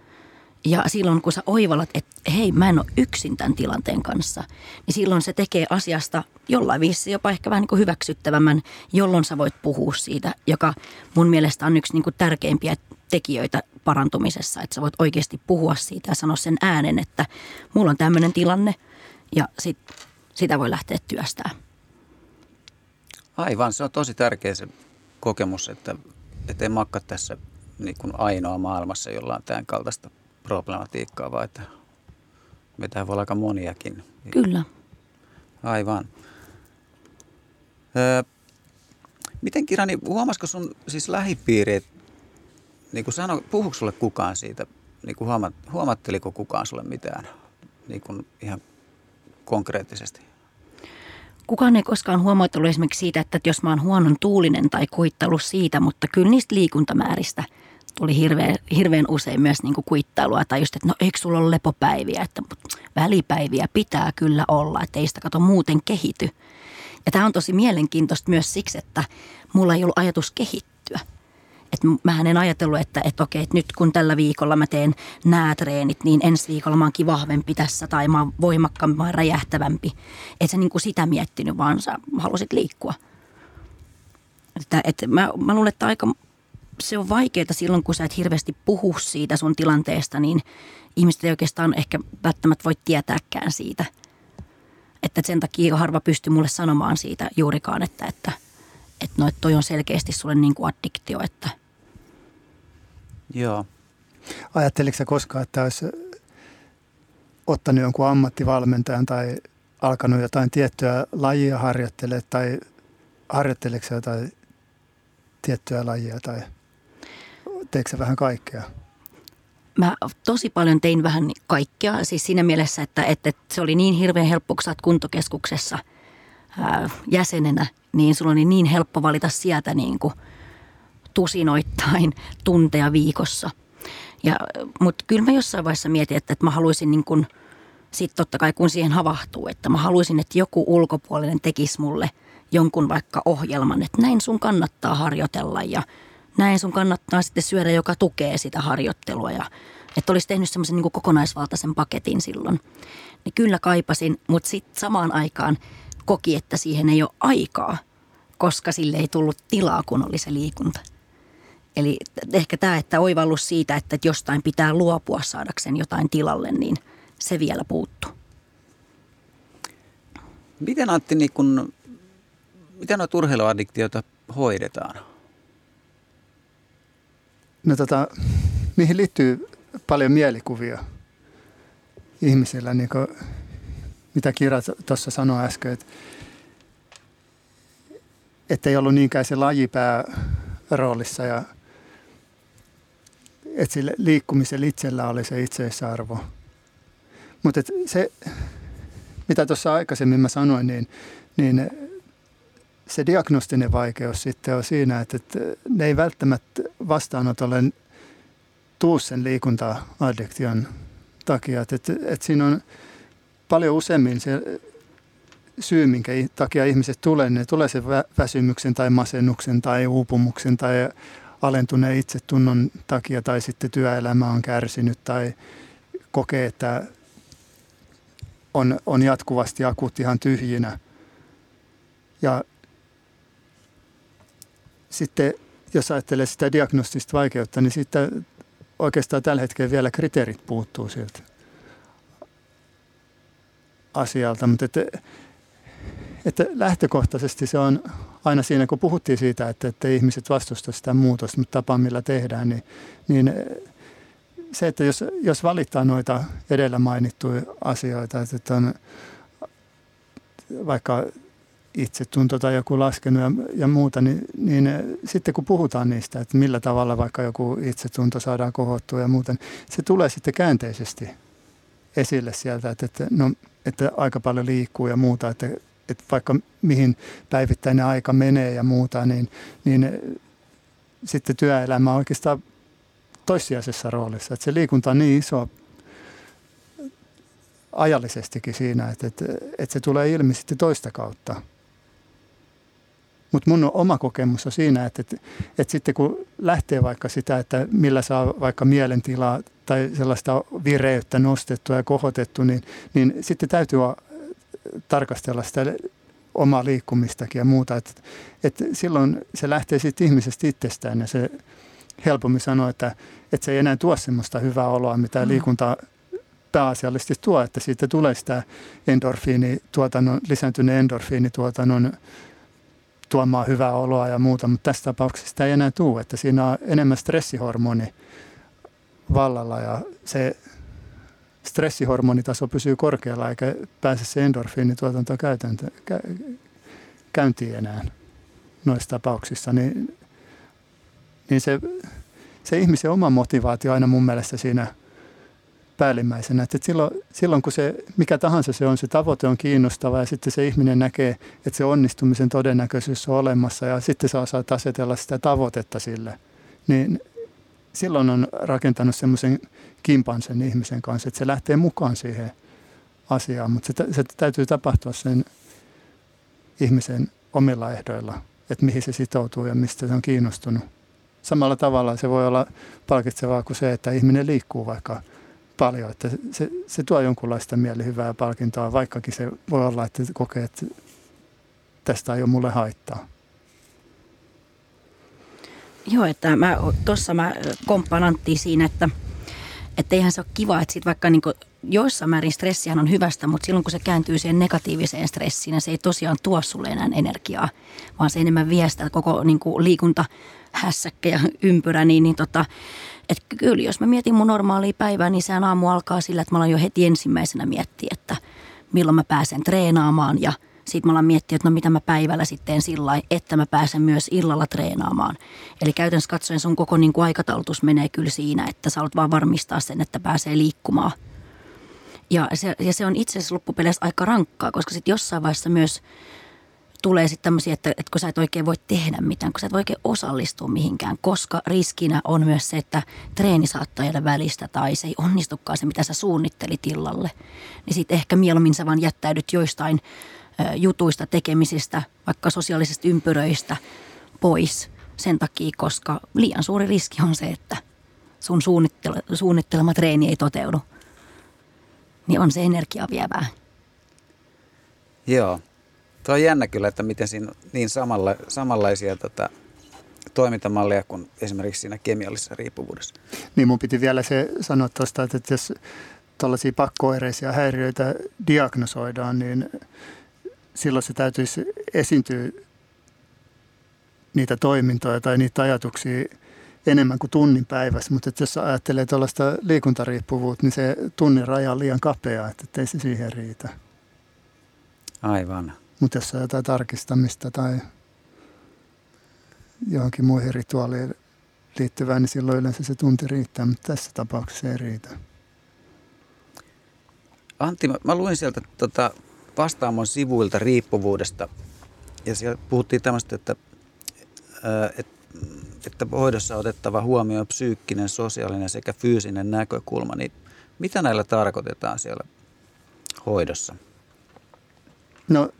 ja silloin kun sä oivallat, että hei, mä en ole yksin tämän tilanteen kanssa, niin silloin se tekee asiasta jollain viisi jopa ehkä vähän niin kuin hyväksyttävämmän, jolloin sä voit puhua siitä, joka mun mielestä on yksi niin kuin tärkeimpiä tekijöitä parantumisessa, että sä voit oikeasti puhua siitä ja sanoa sen äänen, että mulla on tämmöinen tilanne ja sit, sitä voi lähteä työstämään. Aivan, se on tosi tärkeä se kokemus, että, että en makka tässä niin kuin ainoa maailmassa, jolla on tämän kaltaista problematiikkaa, vai että meitä voi olla aika moniakin. Kyllä. Aivan. Öö, miten Kirani, huomasiko sun siis lähipiiri, niin kuin sano, puhuuko sulle kukaan siitä, niin kuin huomat, huomatteliko kukaan sulle mitään niin kuin ihan konkreettisesti? Kukaan ei koskaan huomautellut esimerkiksi siitä, että jos mä oon huonon tuulinen tai kuittelu siitä, mutta kyllä niistä liikuntamääristä – tuli hirveän, hirveän usein myös niin kuin kuittailua tai just, että no eikö sulla ole lepopäiviä, että välipäiviä pitää kyllä olla, että ei sitä kato muuten kehity. Ja tämä on tosi mielenkiintoista myös siksi, että mulla ei ollut ajatus kehittyä. Että mähän en ajatellut, että, että okei, että nyt kun tällä viikolla mä teen nämä treenit, niin ensi viikolla mä oonkin vahvempi tässä tai mä oon voimakkaampi, mä oon räjähtävämpi. Et sä niin kuin sitä miettinyt, vaan sä halusit liikkua. Että, että mä, mä luulen, että aika se on vaikeaa silloin, kun sä et hirveästi puhu siitä sun tilanteesta, niin ihmiset ei oikeastaan ehkä välttämättä voi tietääkään siitä. Että sen takia harva pystyy mulle sanomaan siitä juurikaan, että, että, että, no, että toi on selkeästi sulle niin kuin addiktio. Että. Joo. Ajatteliko sä koskaan, että olisi ottanut jonkun ammattivalmentajan tai alkanut jotain tiettyä lajia harjoittelemaan tai harjoitteleeko jotain tiettyä lajia tai teekö vähän kaikkea? Mä tosi paljon tein vähän kaikkea, siis siinä mielessä, että, että, että se oli niin hirveän helppo, kun sä oot kuntokeskuksessa ää, jäsenenä, niin sulla oli niin helppo valita sieltä niin kuin tusinoittain tunteja viikossa. Mutta kyllä mä jossain vaiheessa mietin, että, että mä haluaisin niin kuin, sitten totta kai kun siihen havahtuu, että mä haluaisin, että joku ulkopuolinen tekisi mulle jonkun vaikka ohjelman, että näin sun kannattaa harjoitella ja – näin sun kannattaa sitten syödä, joka tukee sitä harjoittelua ja että olisi tehnyt semmoisen niin kokonaisvaltaisen paketin silloin. Niin kyllä kaipasin, mutta sitten samaan aikaan koki, että siihen ei ole aikaa, koska sille ei tullut tilaa, kun oli se liikunta. Eli ehkä tämä, että oivallus siitä, että jostain pitää luopua saadakseen jotain tilalle, niin se vielä puuttuu. Miten Antti, niin kun, miten noita urheiluaddiktioita hoidetaan? No tota, niihin liittyy paljon mielikuvia ihmisillä, niin kuin mitä Kira tuossa sanoi äsken, että, että ei ollut niinkään se lajipää roolissa ja että sille liikkumisella itsellä oli se itseisarvo. Mutta se, mitä tuossa aikaisemmin mä sanoin, niin, niin se diagnostinen vaikeus sitten on siinä, että, että ne ei välttämättä vastaanotolle tuu sen liikunta-addiktion takia. Että, että, että siinä on paljon useammin se syy, minkä takia ihmiset tulee, ne tulee se väsymyksen tai masennuksen tai uupumuksen tai alentuneen itsetunnon takia tai sitten työelämä on kärsinyt tai kokee, että on, on jatkuvasti akut ihan tyhjinä. Ja sitten jos ajattelee sitä diagnostista vaikeutta, niin sitten oikeastaan tällä hetkellä vielä kriteerit puuttuu sieltä asialta. Mutta että, että lähtökohtaisesti se on aina siinä, kun puhuttiin siitä, että, että ihmiset vastustavat sitä muutosta, mutta tapa millä tehdään, niin, niin se, että jos, jos valittaa noita edellä mainittuja asioita, että on vaikka itsetunto tai joku laskenut ja, ja muuta, niin, niin sitten kun puhutaan niistä, että millä tavalla vaikka joku itsetunto saadaan kohottua ja muuta, niin se tulee sitten käänteisesti esille sieltä, että, että, no, että aika paljon liikkuu ja muuta, että, että vaikka mihin päivittäinen aika menee ja muuta, niin, niin sitten työelämä on oikeastaan toissijaisessa roolissa. Että se liikunta on niin iso ajallisestikin siinä, että, että, että se tulee ilmi sitten toista kautta. Mutta mun oma kokemus on siinä, että, että, että sitten kun lähtee vaikka sitä, että millä saa vaikka mielentilaa tai sellaista vireyttä nostettua ja kohotettu, niin, niin sitten täytyy tarkastella sitä omaa liikkumistakin ja muuta. Että, että silloin se lähtee siitä ihmisestä itsestään ja se helpommin sanoo, että, että se ei enää tuo semmoista hyvää oloa, mitä mm. liikunta pääasiallisesti tuo, että siitä tulee sitä endorfiinituotannon, lisääntyneen endorfiinituotannon tuomaan hyvää oloa ja muuta, mutta tässä tapauksessa sitä ei enää tule, että siinä on enemmän stressihormoni vallalla ja se stressihormonitaso pysyy korkealla eikä pääse se endorfiinituotanto käytäntö, käyntiin enää noissa tapauksissa, niin, niin se, se ihmisen oma motivaatio aina mun mielestä siinä – päällimmäisenä. Että silloin, silloin kun se, mikä tahansa se on, se tavoite on kiinnostava ja sitten se ihminen näkee, että se onnistumisen todennäköisyys on olemassa ja sitten saa osaa asetella sitä tavoitetta sille, niin silloin on rakentanut semmoisen kimpan sen ihmisen kanssa, että se lähtee mukaan siihen asiaan, mutta se, se täytyy tapahtua sen ihmisen omilla ehdoilla, että mihin se sitoutuu ja mistä se on kiinnostunut. Samalla tavalla se voi olla palkitsevaa kuin se, että ihminen liikkuu vaikka – paljon, että se, se tuo jonkunlaista mielihyvää palkintoa, vaikkakin se voi olla, että kokee, että tästä ei ole mulle haittaa. Joo, että mä tuossa mä komppaan Antti siinä, että, että eihän se ole kiva, että sit vaikka niin joissain määrin stressihän on hyvästä, mutta silloin kun se kääntyy siihen negatiiviseen stressiin, niin se ei tosiaan tuo sulle enää energiaa, vaan se enemmän vie sitä koko niin kuin liikunta hässäkkä ja ympyrä, niin, niin tota, et kyllä, jos mä mietin mun normaalia päivää, niin sehän aamu alkaa sillä, että mä alan jo heti ensimmäisenä miettiä, että milloin mä pääsen treenaamaan ja sitten mä alan miettiä, että no mitä mä päivällä sitten sillä että mä pääsen myös illalla treenaamaan. Eli käytännössä katsoen sun koko niin kuin aikataulutus menee kyllä siinä, että sä haluat vaan varmistaa sen, että pääsee liikkumaan. Ja se, ja se on itse asiassa loppupeleissä aika rankkaa, koska sitten jossain vaiheessa myös – tulee sitten tämmöisiä, että, että kun sä et oikein voi tehdä mitään, kun sä et voi oikein osallistua mihinkään, koska riskinä on myös se, että treeni saattaa jäädä välistä tai se ei onnistukaan se, mitä sä suunnittelit illalle. Niin sitten ehkä mieluummin sä vaan jättäydyt joistain jutuista, tekemisistä, vaikka sosiaalisista ympyröistä pois sen takia, koska liian suuri riski on se, että sun suunnittelema treeni ei toteudu. Niin on se energia vievää. Joo, Tuo on jännä kyllä, että miten siinä on niin samalla, samanlaisia tota, toimintamalleja kuin esimerkiksi siinä kemiallisessa riippuvuudessa. Niin mun piti vielä se sanoa tuosta, että jos tällaisia pakkoireisia häiriöitä diagnosoidaan, niin silloin se täytyisi esiintyä niitä toimintoja tai niitä ajatuksia enemmän kuin tunnin päivässä. Mutta jos ajattelee tuollaista liikuntariippuvuutta, niin se tunnin raja on liian kapea, että ei se siihen riitä. Aivan. Mutta jos on jotain tarkistamista tai johonkin muihin rituaaliin liittyvää, niin silloin yleensä se tunti riittää, mutta tässä tapauksessa ei riitä. Antti, mä, mä luin sieltä tota, vastaamon sivuilta riippuvuudesta ja siellä puhuttiin tämmöistä, että, et, että hoidossa otettava huomioon psyykkinen, sosiaalinen sekä fyysinen näkökulma, niin mitä näillä tarkoitetaan siellä hoidossa? No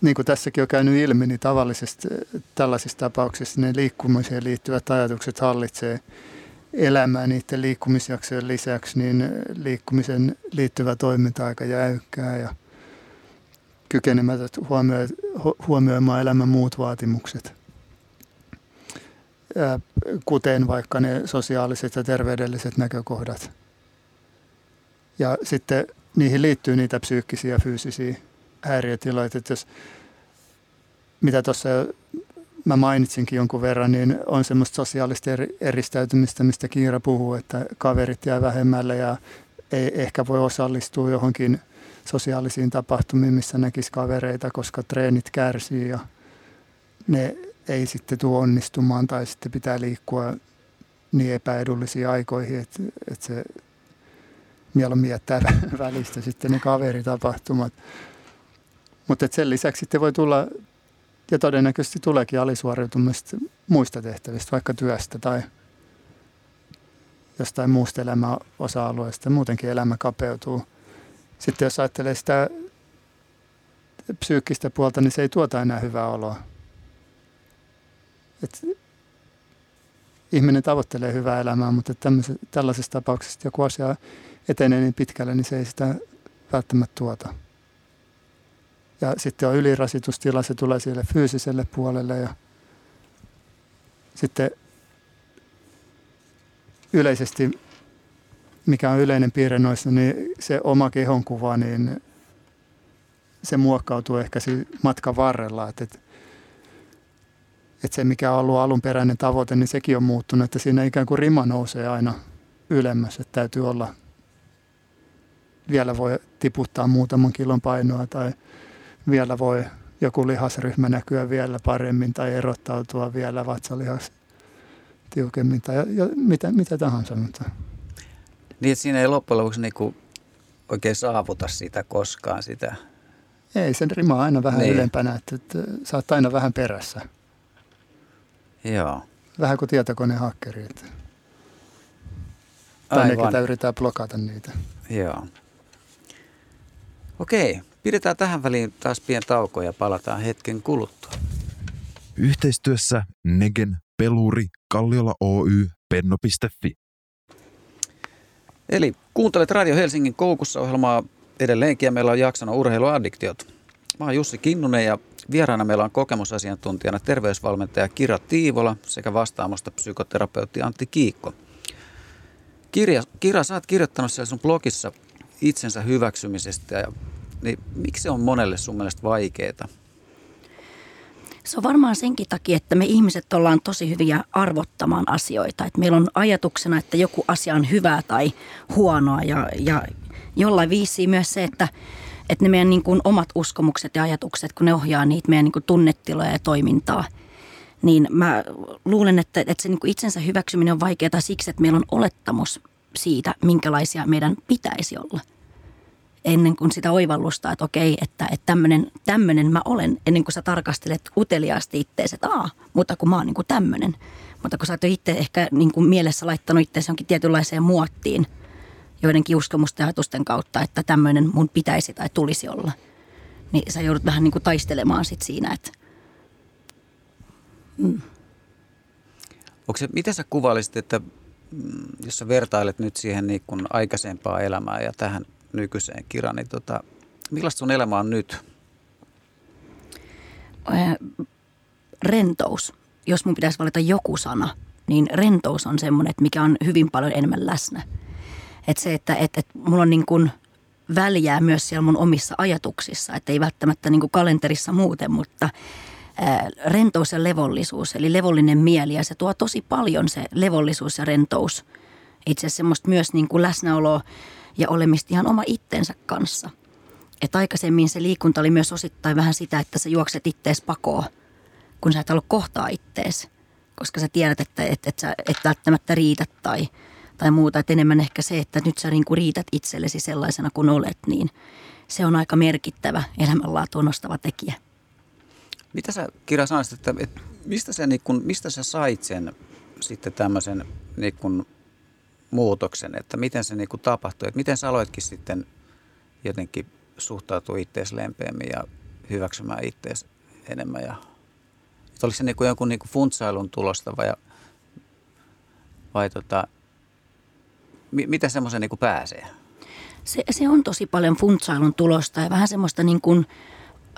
niin kuin tässäkin on käynyt ilmi, niin tavallisesti tällaisissa tapauksissa ne liikkumiseen liittyvät ajatukset hallitsee elämää niiden liikkumisjaksojen lisäksi, niin liikkumisen liittyvä toiminta aika jäykkää ja kykenemättä huomioimaan elämän muut vaatimukset, kuten vaikka ne sosiaaliset ja terveydelliset näkökohdat. Ja sitten niihin liittyy niitä psyykkisiä ja fyysisiä häiriötiloita. Että jos, mitä tuossa mä mainitsinkin jonkun verran, niin on semmoista sosiaalista eristäytymistä, mistä Kiira puhuu, että kaverit jää vähemmälle ja ei ehkä voi osallistua johonkin sosiaalisiin tapahtumiin, missä näkisi kavereita, koska treenit kärsii ja ne ei sitten tule onnistumaan tai sitten pitää liikkua niin epäedullisiin aikoihin, että, että se mieluummin jättää välistä sitten ne kaveritapahtumat. Mutta sen lisäksi sitten voi tulla, ja todennäköisesti tuleekin alisuoriutumista muista tehtävistä, vaikka työstä tai jostain muusta elämäosa-alueesta. Muutenkin elämä kapeutuu. Sitten jos ajattelee sitä psyykkistä puolta, niin se ei tuota enää hyvää oloa. Et ihminen tavoittelee hyvää elämää, mutta tällaisessa tapauksessa joku asia etenee niin pitkälle, niin se ei sitä välttämättä tuota. Ja sitten on ylirasitustila, se tulee sille fyysiselle puolelle ja sitten yleisesti, mikä on yleinen piirre noissa, niin se oma kehonkuva, niin se muokkautuu ehkä matkan varrella. Että, että se, mikä on ollut alunperäinen tavoite, niin sekin on muuttunut, että siinä ikään kuin rima nousee aina ylemmäs, että täytyy olla, vielä voi tiputtaa muutaman kilon painoa tai vielä voi joku lihasryhmä näkyä vielä paremmin tai erottautua vielä vatsalihas tiukemmin tai ja, mitä, mitä tahansa. Mutta. Niin, siinä ei loppujen lopuksi niinku oikein saavuta sitä koskaan sitä. Ei, sen rima on aina vähän niin. ylempänä, että, että sä oot aina vähän perässä. Joo. Vähän kuin tietokonehakkeri. Että. Tai ne, ketä yrittää blokata niitä. Joo. Okei, pidetään tähän väliin taas pien tauko ja palataan hetken kuluttua. Yhteistyössä Negen, Peluri, Kalliola Oy, Penno.fi. Eli kuuntelet Radio Helsingin koukussa ohjelmaa edelleenkin ja meillä on jaksona urheiluaddiktiot. Mä oon Jussi Kinnunen ja vieraana meillä on kokemusasiantuntijana terveysvalmentaja Kira Tiivola sekä vastaamosta psykoterapeutti Antti Kiikko. Kirja, Kira, sä oot kirjoittanut siellä sun blogissa itsensä hyväksymisestä ja niin miksi se on monelle sun mielestä vaikeaa? Se on varmaan senkin takia, että me ihmiset ollaan tosi hyviä arvottamaan asioita. Että meillä on ajatuksena, että joku asia on hyvää tai huonoa. Ja, ja jollain viisi myös se, että, että ne meidän niin kuin omat uskomukset ja ajatukset, kun ne ohjaa niitä meidän niin kuin tunnetiloja ja toimintaa, niin mä luulen, että, että se niin kuin itsensä hyväksyminen on vaikeaa siksi, että meillä on olettamus siitä, minkälaisia meidän pitäisi olla – ennen kuin sitä oivallusta, että okei, että, että tämmöinen, mä olen, ennen kuin sä tarkastelet uteliaasti ittees, että aa, mutta kun mä oon niin kuin tämmöinen. Mutta kun sä oot itse ehkä niin kuin mielessä laittanut itseäsi jonkin tietynlaiseen muottiin joidenkin uskomusten ja ajatusten kautta, että tämmöinen mun pitäisi tai tulisi olla, niin sä joudut vähän niin kuin taistelemaan sit siinä, että mm. Onko se, miten sä kuvailisit, että mm, jos sä vertailet nyt siihen niin kuin aikaisempaa elämää ja tähän nykyiseen kirjaan, niin tota, millaista sun elämä on nyt? Rentous. Jos mun pitäisi valita joku sana, niin rentous on semmoinen, mikä on hyvin paljon enemmän läsnä. Että se, että et, et mulla on niin kuin väljää myös siellä mun omissa ajatuksissa, että ei välttämättä niin kuin kalenterissa muuten, mutta ää, rentous ja levollisuus, eli levollinen mieli ja se tuo tosi paljon se levollisuus ja rentous. Itse asiassa semmoista myös niin kuin läsnäoloa ja olemista ihan oma itsensä kanssa. Et aikaisemmin se liikunta oli myös osittain vähän sitä, että sä juokset ittees pakoon, kun sä et halua kohtaa ittees. Koska sä tiedät, että et, et sä et välttämättä riitä tai, tai muuta. Et enemmän ehkä se, että nyt sä niinku riität itsellesi sellaisena kuin olet, niin se on aika merkittävä elämänlaatuun nostava tekijä. Mitä sä Kira sanoisit, että, että mistä, sä, niin kun, mistä sä sait sen sitten tämmöisen niin kun muutoksen, että miten se niin kuin tapahtui, että miten sä aloitkin sitten jotenkin suhtautua ittees lempeämmin ja hyväksymään ittees enemmän ja että oliko se niin kuin jonkun niin kuin funtsailun tulosta vai, vai tota, mi, miten semmoisen niin pääsee? Se, se on tosi paljon funtsailun tulosta ja vähän semmoista niin kuin,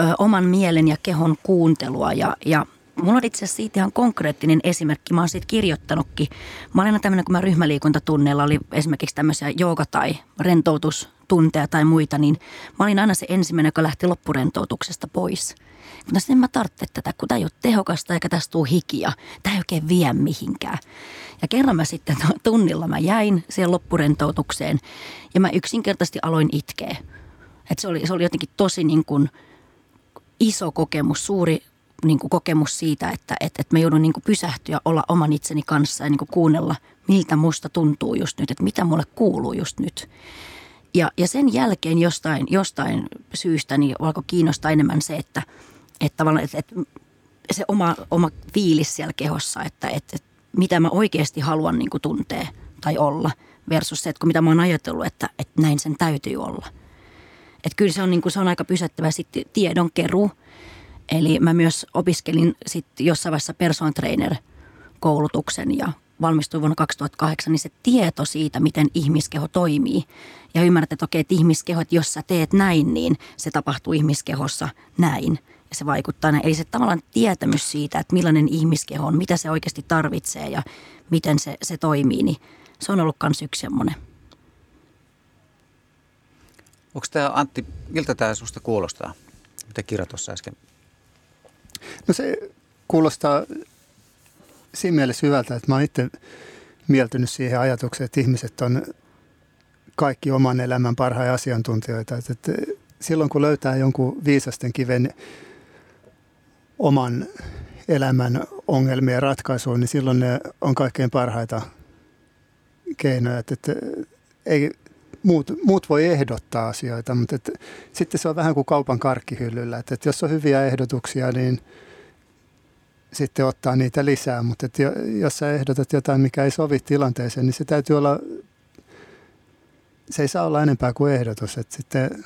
ö, oman mielen ja kehon kuuntelua ja, ja Mulla on itse asiassa siitä ihan konkreettinen esimerkki. Mä oon siitä kirjoittanutkin. Mä olin tämmöinen, kun mä ryhmäliikuntatunneilla oli esimerkiksi tämmöisiä jooga- tai rentoutustunteja tai muita, niin mä olin aina se ensimmäinen, joka lähti loppurentoutuksesta pois. Mutta sitten mä tarvitse tätä, kun tämä ei ole tehokasta eikä tästä tule hikiä. Tämä ei oikein vie mihinkään. Ja kerran mä sitten tunnilla mä jäin siihen loppurentoutukseen ja mä yksinkertaisesti aloin itkeä Et se, oli, se oli jotenkin tosi niin kuin iso kokemus, suuri niin kuin kokemus siitä, että et, et mä joudun niin kuin pysähtyä, olla oman itseni kanssa ja niin kuin kuunnella, miltä musta tuntuu just nyt, että mitä mulle kuuluu just nyt. Ja, ja sen jälkeen jostain, jostain syystä niin alkoi kiinnostaa enemmän se, että, että, että, että se oma, oma fiilis siellä kehossa, että, että, että mitä mä oikeasti haluan niin kuin tuntea tai olla versus se, että kun mitä mä oon ajatellut, että, että näin sen täytyy olla. Että kyllä se on, niin kuin, se on aika pysäyttävä sitten tiedon keruu. Eli mä myös opiskelin sitten jossain vaiheessa person trainer koulutuksen ja valmistuin vuonna 2008, niin se tieto siitä, miten ihmiskeho toimii. Ja ymmärrät, että okei, että ihmiskeho, että jos sä teet näin, niin se tapahtuu ihmiskehossa näin. Ja se vaikuttaa näin. Eli se tavallaan tietämys siitä, että millainen ihmiskeho on, mitä se oikeasti tarvitsee ja miten se, se toimii, niin se on ollut myös yksi semmoinen. Onko tämä Antti, miltä tämä susta kuulostaa? Mitä Kira tuossa äsken? No se kuulostaa siinä mielessä hyvältä, että mä oon itse mieltynyt siihen ajatukseen, että ihmiset on kaikki oman elämän parhaita asiantuntijoita. Että silloin kun löytää jonkun viisasten kiven oman elämän ongelmien ratkaisuun, niin silloin ne on kaikkein parhaita keinoja. Että, että ei, muut, muut voi ehdottaa asioita, mutta että, sitten se on vähän kuin kaupan karkkihyllyllä. Että, että jos on hyviä ehdotuksia, niin – sitten ottaa niitä lisää, mutta että jos sä ehdotat jotain, mikä ei sovi tilanteeseen, niin se täytyy olla, se ei saa olla enempää kuin ehdotus. Että sitten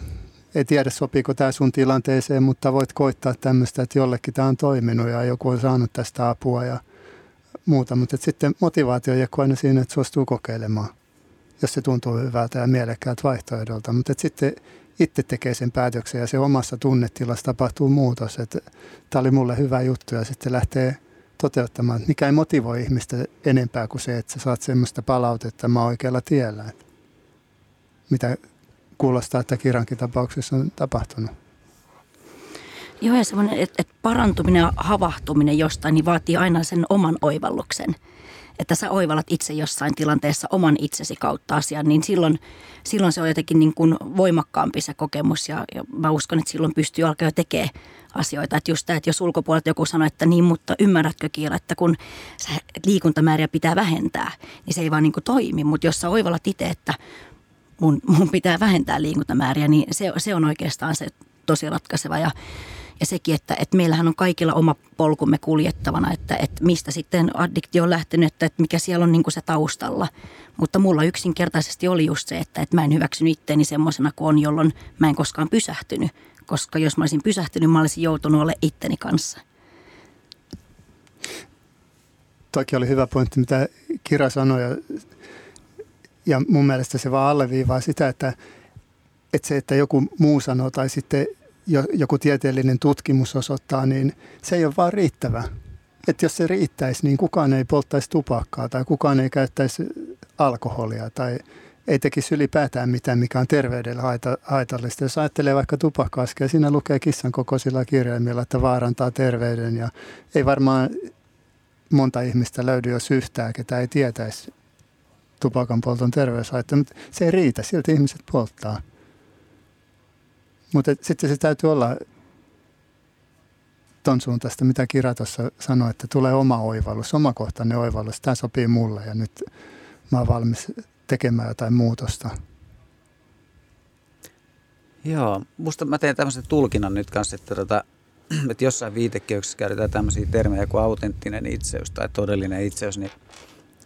ei tiedä, sopiiko tämä sun tilanteeseen, mutta voit koittaa tämmöistä, että jollekin tämä on toiminut ja joku on saanut tästä apua ja muuta. Mutta sitten motivaatio ei aina siinä, että suostuu kokeilemaan, jos se tuntuu hyvältä ja mielekkäältä vaihtoehdolta. Mutta sitten itse tekee sen päätöksen ja se omassa tunnetilassa tapahtuu muutos. Tämä oli mulle hyvä juttu ja sitten lähtee toteuttamaan. Mikä ei motivoi ihmistä enempää kuin se, että sä saat semmoista palautetta, että mä oon oikealla tiellä. Että mitä kuulostaa, että Kirankin tapauksessa on tapahtunut. Joo, ja semmoinen, että, että parantuminen ja havahtuminen jostain niin vaatii aina sen oman oivalluksen että sä oivallat itse jossain tilanteessa oman itsesi kautta asian, niin silloin, silloin se on jotenkin niin kuin voimakkaampi se kokemus ja, ja mä uskon, että silloin pystyy alkaa tekemään asioita. Että just tämä, että jos ulkopuolelta joku sanoo, että niin, mutta ymmärrätkö Kiila, että kun sä liikuntamääriä pitää vähentää, niin se ei vaan niin kuin toimi. Mutta jos sä oivallat itse, että mun, mun pitää vähentää liikuntamääriä, niin se, se on oikeastaan se tosi ratkaiseva. Ja ja sekin, että, että meillähän on kaikilla oma polkumme kuljettavana, että, että mistä sitten addiktio on lähtenyt, että, että mikä siellä on niin kuin se taustalla. Mutta mulla yksinkertaisesti oli just se, että, että mä en hyväksynyt itteeni semmoisena kuin on, jolloin mä en koskaan pysähtynyt. Koska jos mä olisin pysähtynyt, mä olisin joutunut olla itteni kanssa. Toki oli hyvä pointti, mitä Kira sanoi. Ja, ja mun mielestä se vaan alleviivaa sitä, että, että se, että joku muu sanoo tai sitten joku tieteellinen tutkimus osoittaa, niin se ei ole vaan riittävä. Että jos se riittäisi, niin kukaan ei polttaisi tupakkaa tai kukaan ei käyttäisi alkoholia tai ei tekisi ylipäätään mitään, mikä on terveydelle haita, haitallista. Jos ajattelee vaikka tupakka-askeja, siinä lukee kissan kokoisilla kirjaimilla, että vaarantaa terveyden ja ei varmaan monta ihmistä löydy, jos yhtään, ketä ei tietäisi tupakan polton terveyshaitta, mutta se ei riitä, silti ihmiset polttaa. Mutta sitten se täytyy olla ton suuntaista, mitä Kira tuossa sanoi, että tulee oma oivallus, omakohtainen oivallus. Tämä sopii mulle ja nyt mä oon valmis tekemään jotain muutosta. Joo, musta mä teen tämmöisen tulkinnan nyt kanssa, että, tota, että jossain viitekeyksessä käytetään tämmöisiä termejä kuin autenttinen itseys tai todellinen itseys, niin,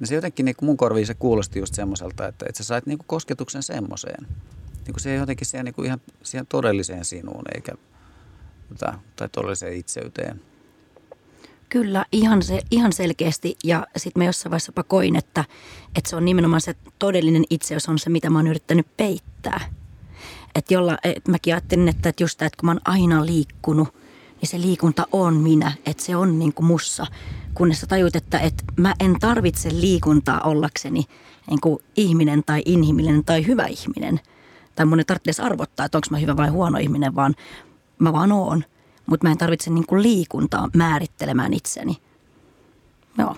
niin se jotenkin niin mun korviin se kuulosti just semmoiselta, että, että sä sait niin kosketuksen semmoiseen niin kuin se jotenkin siihen, niin kuin ihan siihen todelliseen sinuun eikä tai, todelliseen itseyteen. Kyllä, ihan, se, ihan selkeästi. Ja sitten mä jossain vaiheessa koin, että, että se on nimenomaan se todellinen itseys on se, mitä mä oon yrittänyt peittää. Että jolla, et mäkin ajattelin, että, että just tämä, että kun mä oon aina liikkunut, niin se liikunta on minä, että se on niin kuin mussa. Kunnes sä tajut, että, että mä en tarvitse liikuntaa ollakseni niin kuin ihminen tai inhimillinen tai hyvä ihminen – tai mun ei tarvitse arvottaa, että onko mä hyvä vai huono ihminen, vaan mä vaan oon. Mutta mä en tarvitse niin kuin liikuntaa määrittelemään itseni. Joo.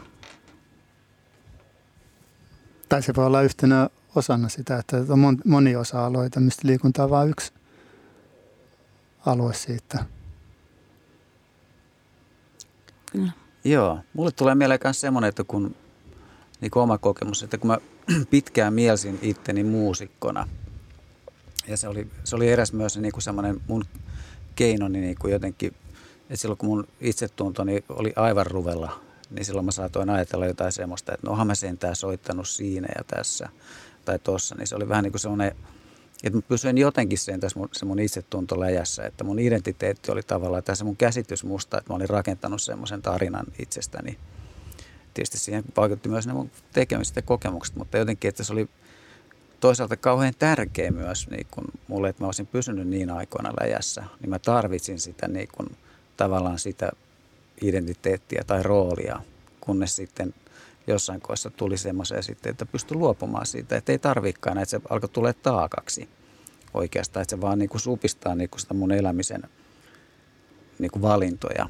Tai se voi olla yhtenä osana sitä, että on moni osa-alueita, mistä liikunta on vain yksi alue siitä. Kyllä. Joo, mulle tulee mieleen myös semmoinen, että kun niin oma kokemus, että kun mä pitkään mielsin itteni muusikkona, ja se oli, se oli eräs myös niin kuin semmoinen mun keinoni niin kuin jotenkin, että silloin kun mun itsetuntoni oli aivan ruvella, niin silloin mä saatoin ajatella jotain semmoista, että nohan mä sentään soittanut siinä ja tässä tai tossa, niin se oli vähän niin kuin semmoinen, että mä pysyin jotenkin sen tässä mun, se mun itsetunto läjässä, että mun identiteetti oli tavallaan, tässä mun käsitys musta, että mä olin rakentanut semmoisen tarinan itsestäni. Tietysti siihen vaikutti myös ne mun tekemiset ja kokemukset, mutta jotenkin, että se oli toisaalta kauhean tärkeä myös niin kun mulle, että mä olisin pysynyt niin aikoina läjässä, niin mä tarvitsin sitä niin kun, tavallaan sitä identiteettiä tai roolia, kunnes sitten jossain kohdassa tuli semmoisia sitten, että pystyi luopumaan siitä, että ei tarvikaan, että se alkoi tulla taakaksi oikeastaan, että se vaan niin kuin supistaa niin kuin sitä mun elämisen niin kuin valintoja.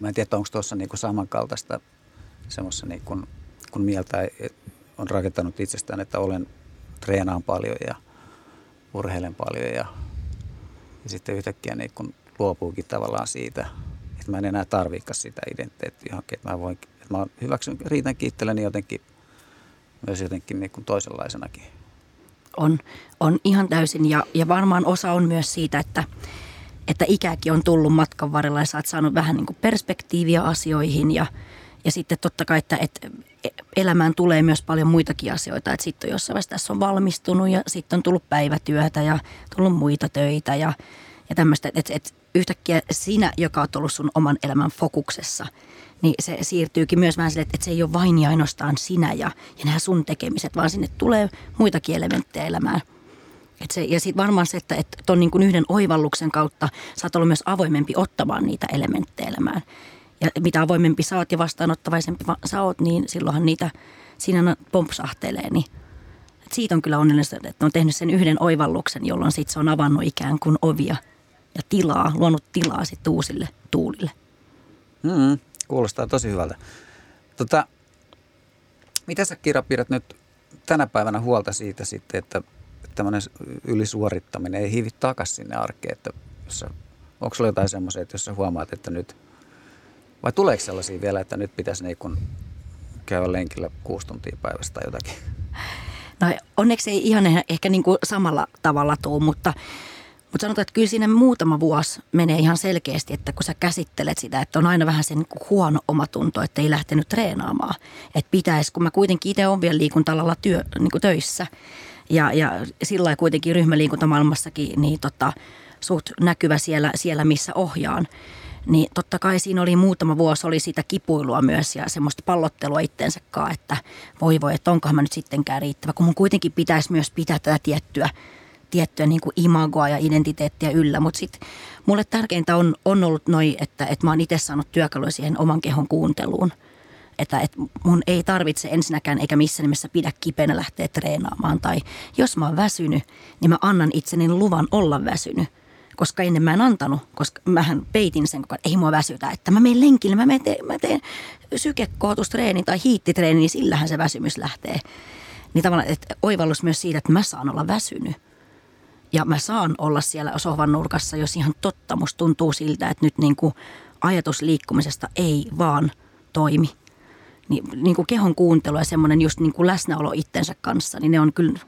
Mä en tiedä, onko tuossa niin kuin samankaltaista semmoista, niin kuin, kun mieltä on rakentanut itsestään, että olen treenaan paljon ja urheilen paljon ja, ja sitten yhtäkkiä niin kun luopuukin tavallaan siitä, että mä en enää tarvikaan sitä identiteettiä johonkin, että mä voin mä hyväksyn, riitän itselleni jotenkin myös jotenkin niin kuin toisenlaisenakin. On, on ihan täysin ja, ja varmaan osa on myös siitä, että, että ikäkin on tullut matkan varrella ja sä oot saanut vähän niin kuin perspektiiviä asioihin ja, ja sitten totta kai, että, että elämään tulee myös paljon muitakin asioita. Että sitten jossain vaiheessa tässä on valmistunut ja sitten on tullut päivätyötä ja tullut muita töitä ja, ja tämmöistä. Että, että yhtäkkiä sinä, joka on ollut sun oman elämän fokuksessa – niin se siirtyykin myös vähän sille, että se ei ole vain ja ainoastaan sinä ja, ja nämä sun tekemiset, vaan sinne tulee muitakin elementtejä elämään. Et se, ja sitten varmaan se, että tuon niin yhden oivalluksen kautta saat olla myös avoimempi ottamaan niitä elementtejä elämään. Ja mitä avoimempi oot ja vastaanottavaisempi sä oot, niin silloinhan niitä siinä pompsahtelee. Niin et siitä on kyllä onnellista, että on tehnyt sen yhden oivalluksen, jolloin sit se on avannut ikään kuin ovia ja tilaa, luonut tilaa sitten uusille tuulille. Mm, Kuulostaa tosi hyvältä. Tota, mitä sä Kira pidät nyt tänä päivänä huolta siitä sitten, että tämmöinen ylisuorittaminen ei hiivi takaisin sinne arkeen, että jos sä, onko sulla jotain semmoisia, että jos sä huomaat, että nyt, vai tuleeko sellaisia vielä, että nyt pitäisi niin kun käydä lenkillä kuusi tuntia päivästä tai jotakin? No onneksi ei ihan ehkä niin kuin samalla tavalla tule, mutta mutta sanotaan, että kyllä siinä muutama vuosi menee ihan selkeästi, että kun sä käsittelet sitä, että on aina vähän sen huono omatunto, että ei lähtenyt treenaamaan. Että pitäisi, kun mä kuitenkin itse olen vielä liikuntalalla työ, niin kuin töissä ja, ja sillä kuitenkin ryhmäliikuntamaailmassakin niin tota, suht näkyvä siellä, siellä, missä ohjaan. Niin totta kai siinä oli muutama vuosi, oli sitä kipuilua myös ja semmoista pallottelua kanssa, että voi voi, että onkohan mä nyt sittenkään riittävä, kun mun kuitenkin pitäisi myös pitää tätä tiettyä tiettyä niin kuin imagoa ja identiteettiä yllä. Mutta sitten mulle tärkeintä on, on ollut noin, että, että mä oon itse saanut työkaluja siihen oman kehon kuunteluun. Että, että mun ei tarvitse ensinnäkään eikä missään nimessä pidä kipeänä lähteä treenaamaan. Tai jos mä oon väsynyt, niin mä annan itseni luvan olla väsynyt koska ennen mä en antanut, koska mähän peitin sen, että ei mua väsytä, että mä menen lenkille, mä, menen, mä teen sykekootustreenin tai hiittitreeni, niin sillähän se väsymys lähtee. Niin tavallaan, että oivallus myös siitä, että mä saan olla väsynyt. Ja mä saan olla siellä sohvan nurkassa, jos ihan totta musta tuntuu siltä, että nyt niin kuin ajatus liikkumisesta ei vaan toimi. Niin, niin kuin kehon kuuntelu ja semmoinen just niin kuin läsnäolo itsensä kanssa, niin ne on kyllä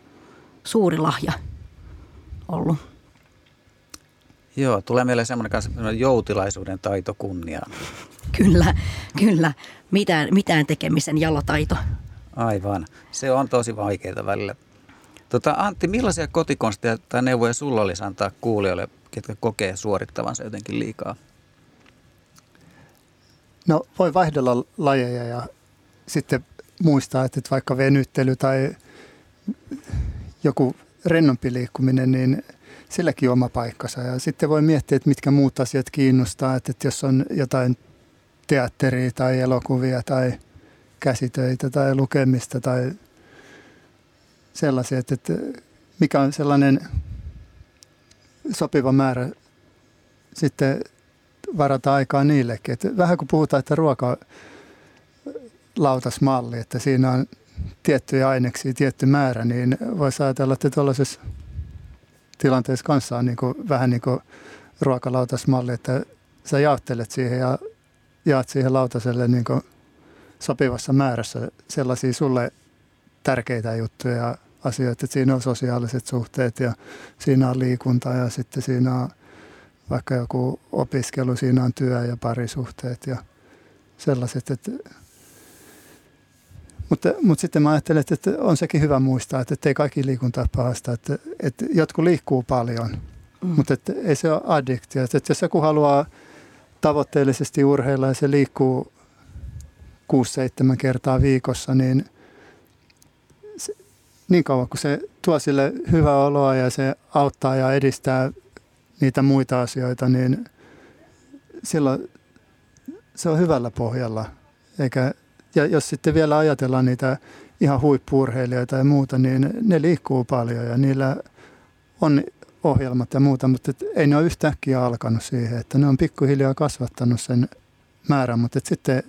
suuri lahja ollut. Joo, tulee meille semmoinen kanssa joutilaisuuden taito kunniaan. Kyllä, kyllä. Mitään, mitään tekemisen jalotaito. Aivan. Se on tosi vaikeaa välillä Tota, Antti, millaisia kotikonsteja tai neuvoja sulla olisi antaa kuulijoille, ketkä kokee suorittavansa jotenkin liikaa? No voi vaihdella lajeja ja sitten muistaa, että vaikka venyttely tai joku rennompi liikkuminen, niin silläkin oma paikkansa. Ja sitten voi miettiä, että mitkä muut asiat kiinnostaa, että jos on jotain teatteria tai elokuvia tai käsitöitä tai lukemista tai sellaisia, että, että mikä on sellainen sopiva määrä sitten varata aikaa niillekin. Että vähän kun puhutaan, että ruoka lautasmalli, että siinä on tiettyjä aineksia, tietty määrä, niin voisi ajatella, että tuollaisessa tilanteessa kanssa on niin kuin, vähän niin kuin ruokalautasmalli, että sä jaottelet siihen ja jaat siihen lautaselle niin kuin sopivassa määrässä sellaisia sulle tärkeitä juttuja ja asioita, että siinä on sosiaaliset suhteet ja siinä on liikunta ja sitten siinä on vaikka joku opiskelu, siinä on työ ja parisuhteet ja sellaiset, että mutta, mutta sitten mä ajattelen, että on sekin hyvä muistaa, että ei kaikki liikunta pahasta. Että, että jotkut liikkuu paljon, mm. mutta että ei se ole addiktio. Että jos joku haluaa tavoitteellisesti urheilla ja se liikkuu 6-7 kertaa viikossa, niin se, niin kauan kuin se tuo sille hyvää oloa ja se auttaa ja edistää niitä muita asioita, niin silloin se on hyvällä pohjalla. Eikä, ja jos sitten vielä ajatellaan niitä ihan huippuurheilijoita ja muuta, niin ne liikkuu paljon ja niillä on ohjelmat ja muuta, mutta ei ne ole yhtäkkiä alkanut siihen, että ne on pikkuhiljaa kasvattanut sen määrän, mutta sitten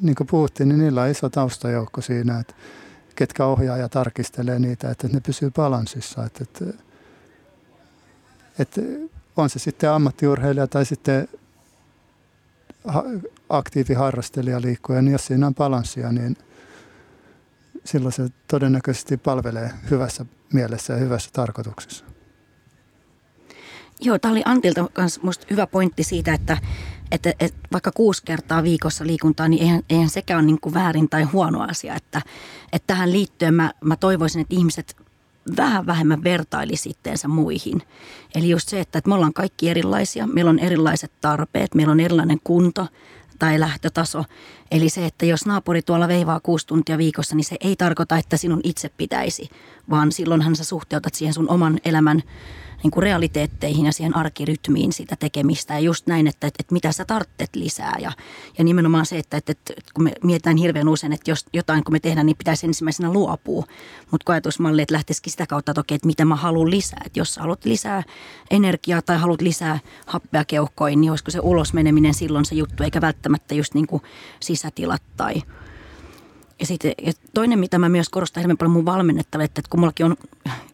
niin kuin puhuttiin, niin niillä on iso taustajoukko siinä, että ketkä ohjaa ja tarkistelee niitä, että ne pysyy balanssissa, että, että, että on se sitten ammattiurheilija tai sitten aktiiviharrastelija liikkuja, niin jos siinä on balanssia, niin silloin se todennäköisesti palvelee hyvässä mielessä ja hyvässä tarkoituksessa. Joo, tämä oli Antilta myös hyvä pointti siitä, että, että, että vaikka kuusi kertaa viikossa liikuntaa, niin eihän, eihän sekään ole niin kuin väärin tai huono asia. Että, että tähän liittyen mä, mä toivoisin, että ihmiset vähän vähemmän vertailisi itteensä muihin. Eli just se, että, että me ollaan kaikki erilaisia, meillä on erilaiset tarpeet, meillä on erilainen kunto tai lähtötaso. Eli se, että jos naapuri tuolla veivaa kuusi tuntia viikossa, niin se ei tarkoita, että sinun itse pitäisi, vaan silloinhan sä suhteutat siihen sun oman elämän niin kuin realiteetteihin ja siihen arkirytmiin sitä tekemistä. Ja just näin, että, että, että mitä sä tarttet lisää. Ja, ja nimenomaan se, että, että, että kun me mietitään hirveän usein, että jos jotain kun me tehdään, niin pitäisi ensimmäisenä luopua. Mutta koetusmalli, että lähtisikin sitä kautta, että okei, että mitä mä haluan lisää. Että jos sä haluat lisää energiaa tai haluat lisää happea keuhkoihin, niin olisiko se ulos meneminen silloin se juttu, eikä välttämättä just niin kuin sisätilat tai – ja, sitten, ja toinen, mitä mä myös korostan hirveän paljon mun valmennettavalle, että, kun mullakin on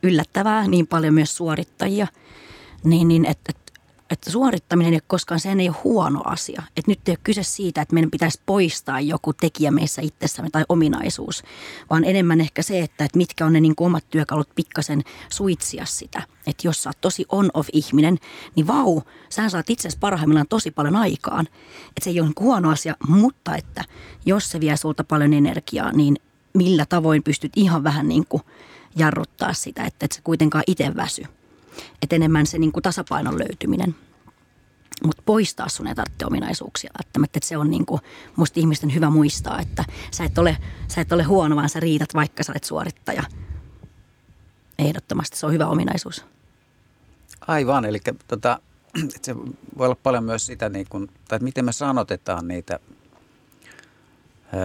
yllättävää niin paljon myös suorittajia, niin, niin että, että että suorittaminen ei ole koskaan, sen ei ole huono asia. Että nyt ei ole kyse siitä, että meidän pitäisi poistaa joku tekijä meissä itsessämme tai ominaisuus, vaan enemmän ehkä se, että, että mitkä on ne niin omat työkalut pikkasen suitsia sitä. Että jos sä oot tosi on-off-ihminen, niin vau, sä saat itse parhaimmillaan tosi paljon aikaan. Että se ei ole niin huono asia, mutta että jos se vie sulta paljon energiaa, niin millä tavoin pystyt ihan vähän niin kuin jarruttaa sitä, että et se kuitenkaan itse väsy. Että enemmän se niin kuin tasapainon löytyminen. Mutta poistaa sun ei tarvitse ominaisuuksia. Että se on niin kuin, musta ihmisten hyvä muistaa, että sä et, ole, sä et ole huono, vaan sä riität, vaikka sä olet suorittaja. Ehdottomasti se on hyvä ominaisuus. Aivan, eli tota, se voi olla paljon myös sitä, niin kun, tai miten me sanotetaan niitä,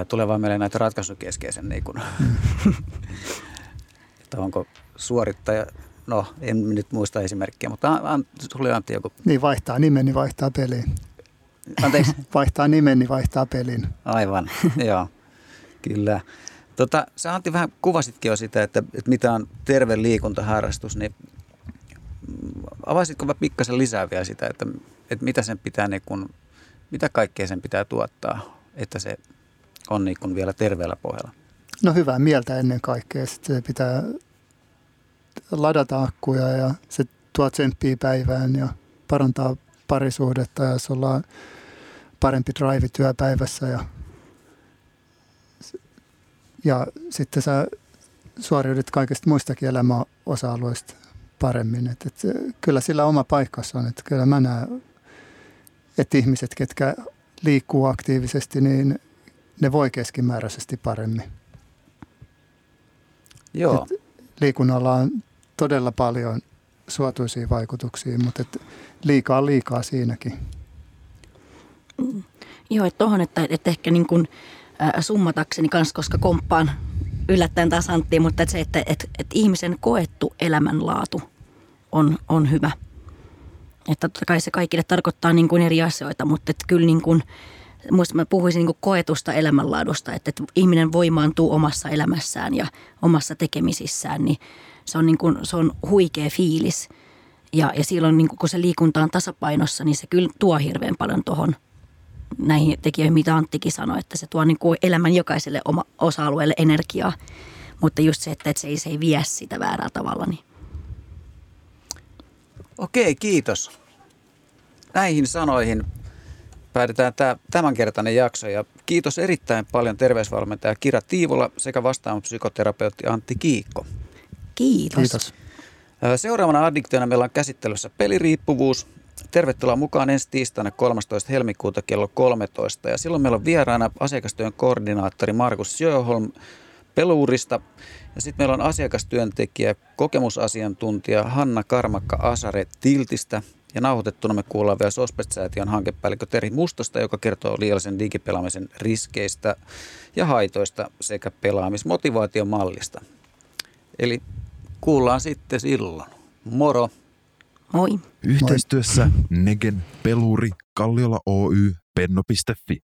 tulee vaan meille näitä ratkaisukeskeisen, niin kun, että onko suorittaja no en nyt muista esimerkkiä, mutta an, sulle Antti joku. Niin vaihtaa nimen, niin vaihtaa pelin. Anteeksi? vaihtaa nimen, niin vaihtaa pelin. Aivan, joo, kyllä. Tota, sä Antti vähän kuvasitkin jo sitä, että, että mitä on terve liikuntaharrastus, niin avaisitko pikkasen lisää vielä sitä, että, että mitä sen pitää, niin kun, mitä kaikkea sen pitää tuottaa, että se on niin kun vielä terveellä pohjalla? No hyvää mieltä ennen kaikkea. Sitten se pitää ladata akkuja ja se tuo tsemppiä päivään ja parantaa parisuhdetta ja jos ollaan parempi drive työpäivässä ja, ja sitten sä suoriudut kaikista muistakin elämän osa-alueista paremmin. Et, et, kyllä sillä oma paikkansa on. että kyllä mä näen, että ihmiset, ketkä liikkuu aktiivisesti, niin ne voi keskimääräisesti paremmin. Joo. Et liikunnalla on todella paljon suotuisia vaikutuksia, mutta et liikaa liikaa siinäkin. Mm. Joo, että tuohon, että, että ehkä niin kuin, äh, summatakseni kanssa, koska komppaan yllättäen taas Antti, mutta että se, että, että, että ihmisen koettu elämänlaatu on, on hyvä. Että totta kai se kaikille tarkoittaa niin kuin eri asioita, mutta että kyllä niin kuin, muista mä puhuisin niin kuin koetusta elämänlaadusta, että, että ihminen voimaantuu omassa elämässään ja omassa tekemisissään, niin se on, niin kuin, se on huikea fiilis. Ja, ja silloin niin kun se liikunta on tasapainossa, niin se kyllä tuo hirveän paljon tuohon näihin tekijöihin, mitä Anttikin sanoi, että se tuo niin kuin elämän jokaiselle oma osa-alueelle energiaa. Mutta just se, että, että se, ei, se ei vie sitä väärää tavalla. Niin. Okei, kiitos. Näihin sanoihin päätetään tämä tämänkertainen jakso ja kiitos erittäin paljon terveysvalmentaja Kira Tiivola sekä vastaavan psykoterapeutti Antti Kiikko. Kiitos. Kiitos. Seuraavana addiktiona meillä on käsittelyssä peliriippuvuus. Tervetuloa mukaan ensi tiistaina 13. helmikuuta kello 13. Ja silloin meillä on vieraana asiakastyön koordinaattori Markus Sjöholm Peluurista. Ja sitten meillä on asiakastyöntekijä, kokemusasiantuntija Hanna Karmakka Asare Tiltistä. Ja nauhoitettuna me kuullaan vielä Sospet-säätiön hankepäällikkö Teri Mustosta, joka kertoo liiallisen digipelaamisen riskeistä ja haitoista sekä pelaamismotivaation mallista. Eli kuullaan sitten silloin. Moro! Moi. Yhteistyössä Negen, Peluri, Kalliola Oy, Penno.fi.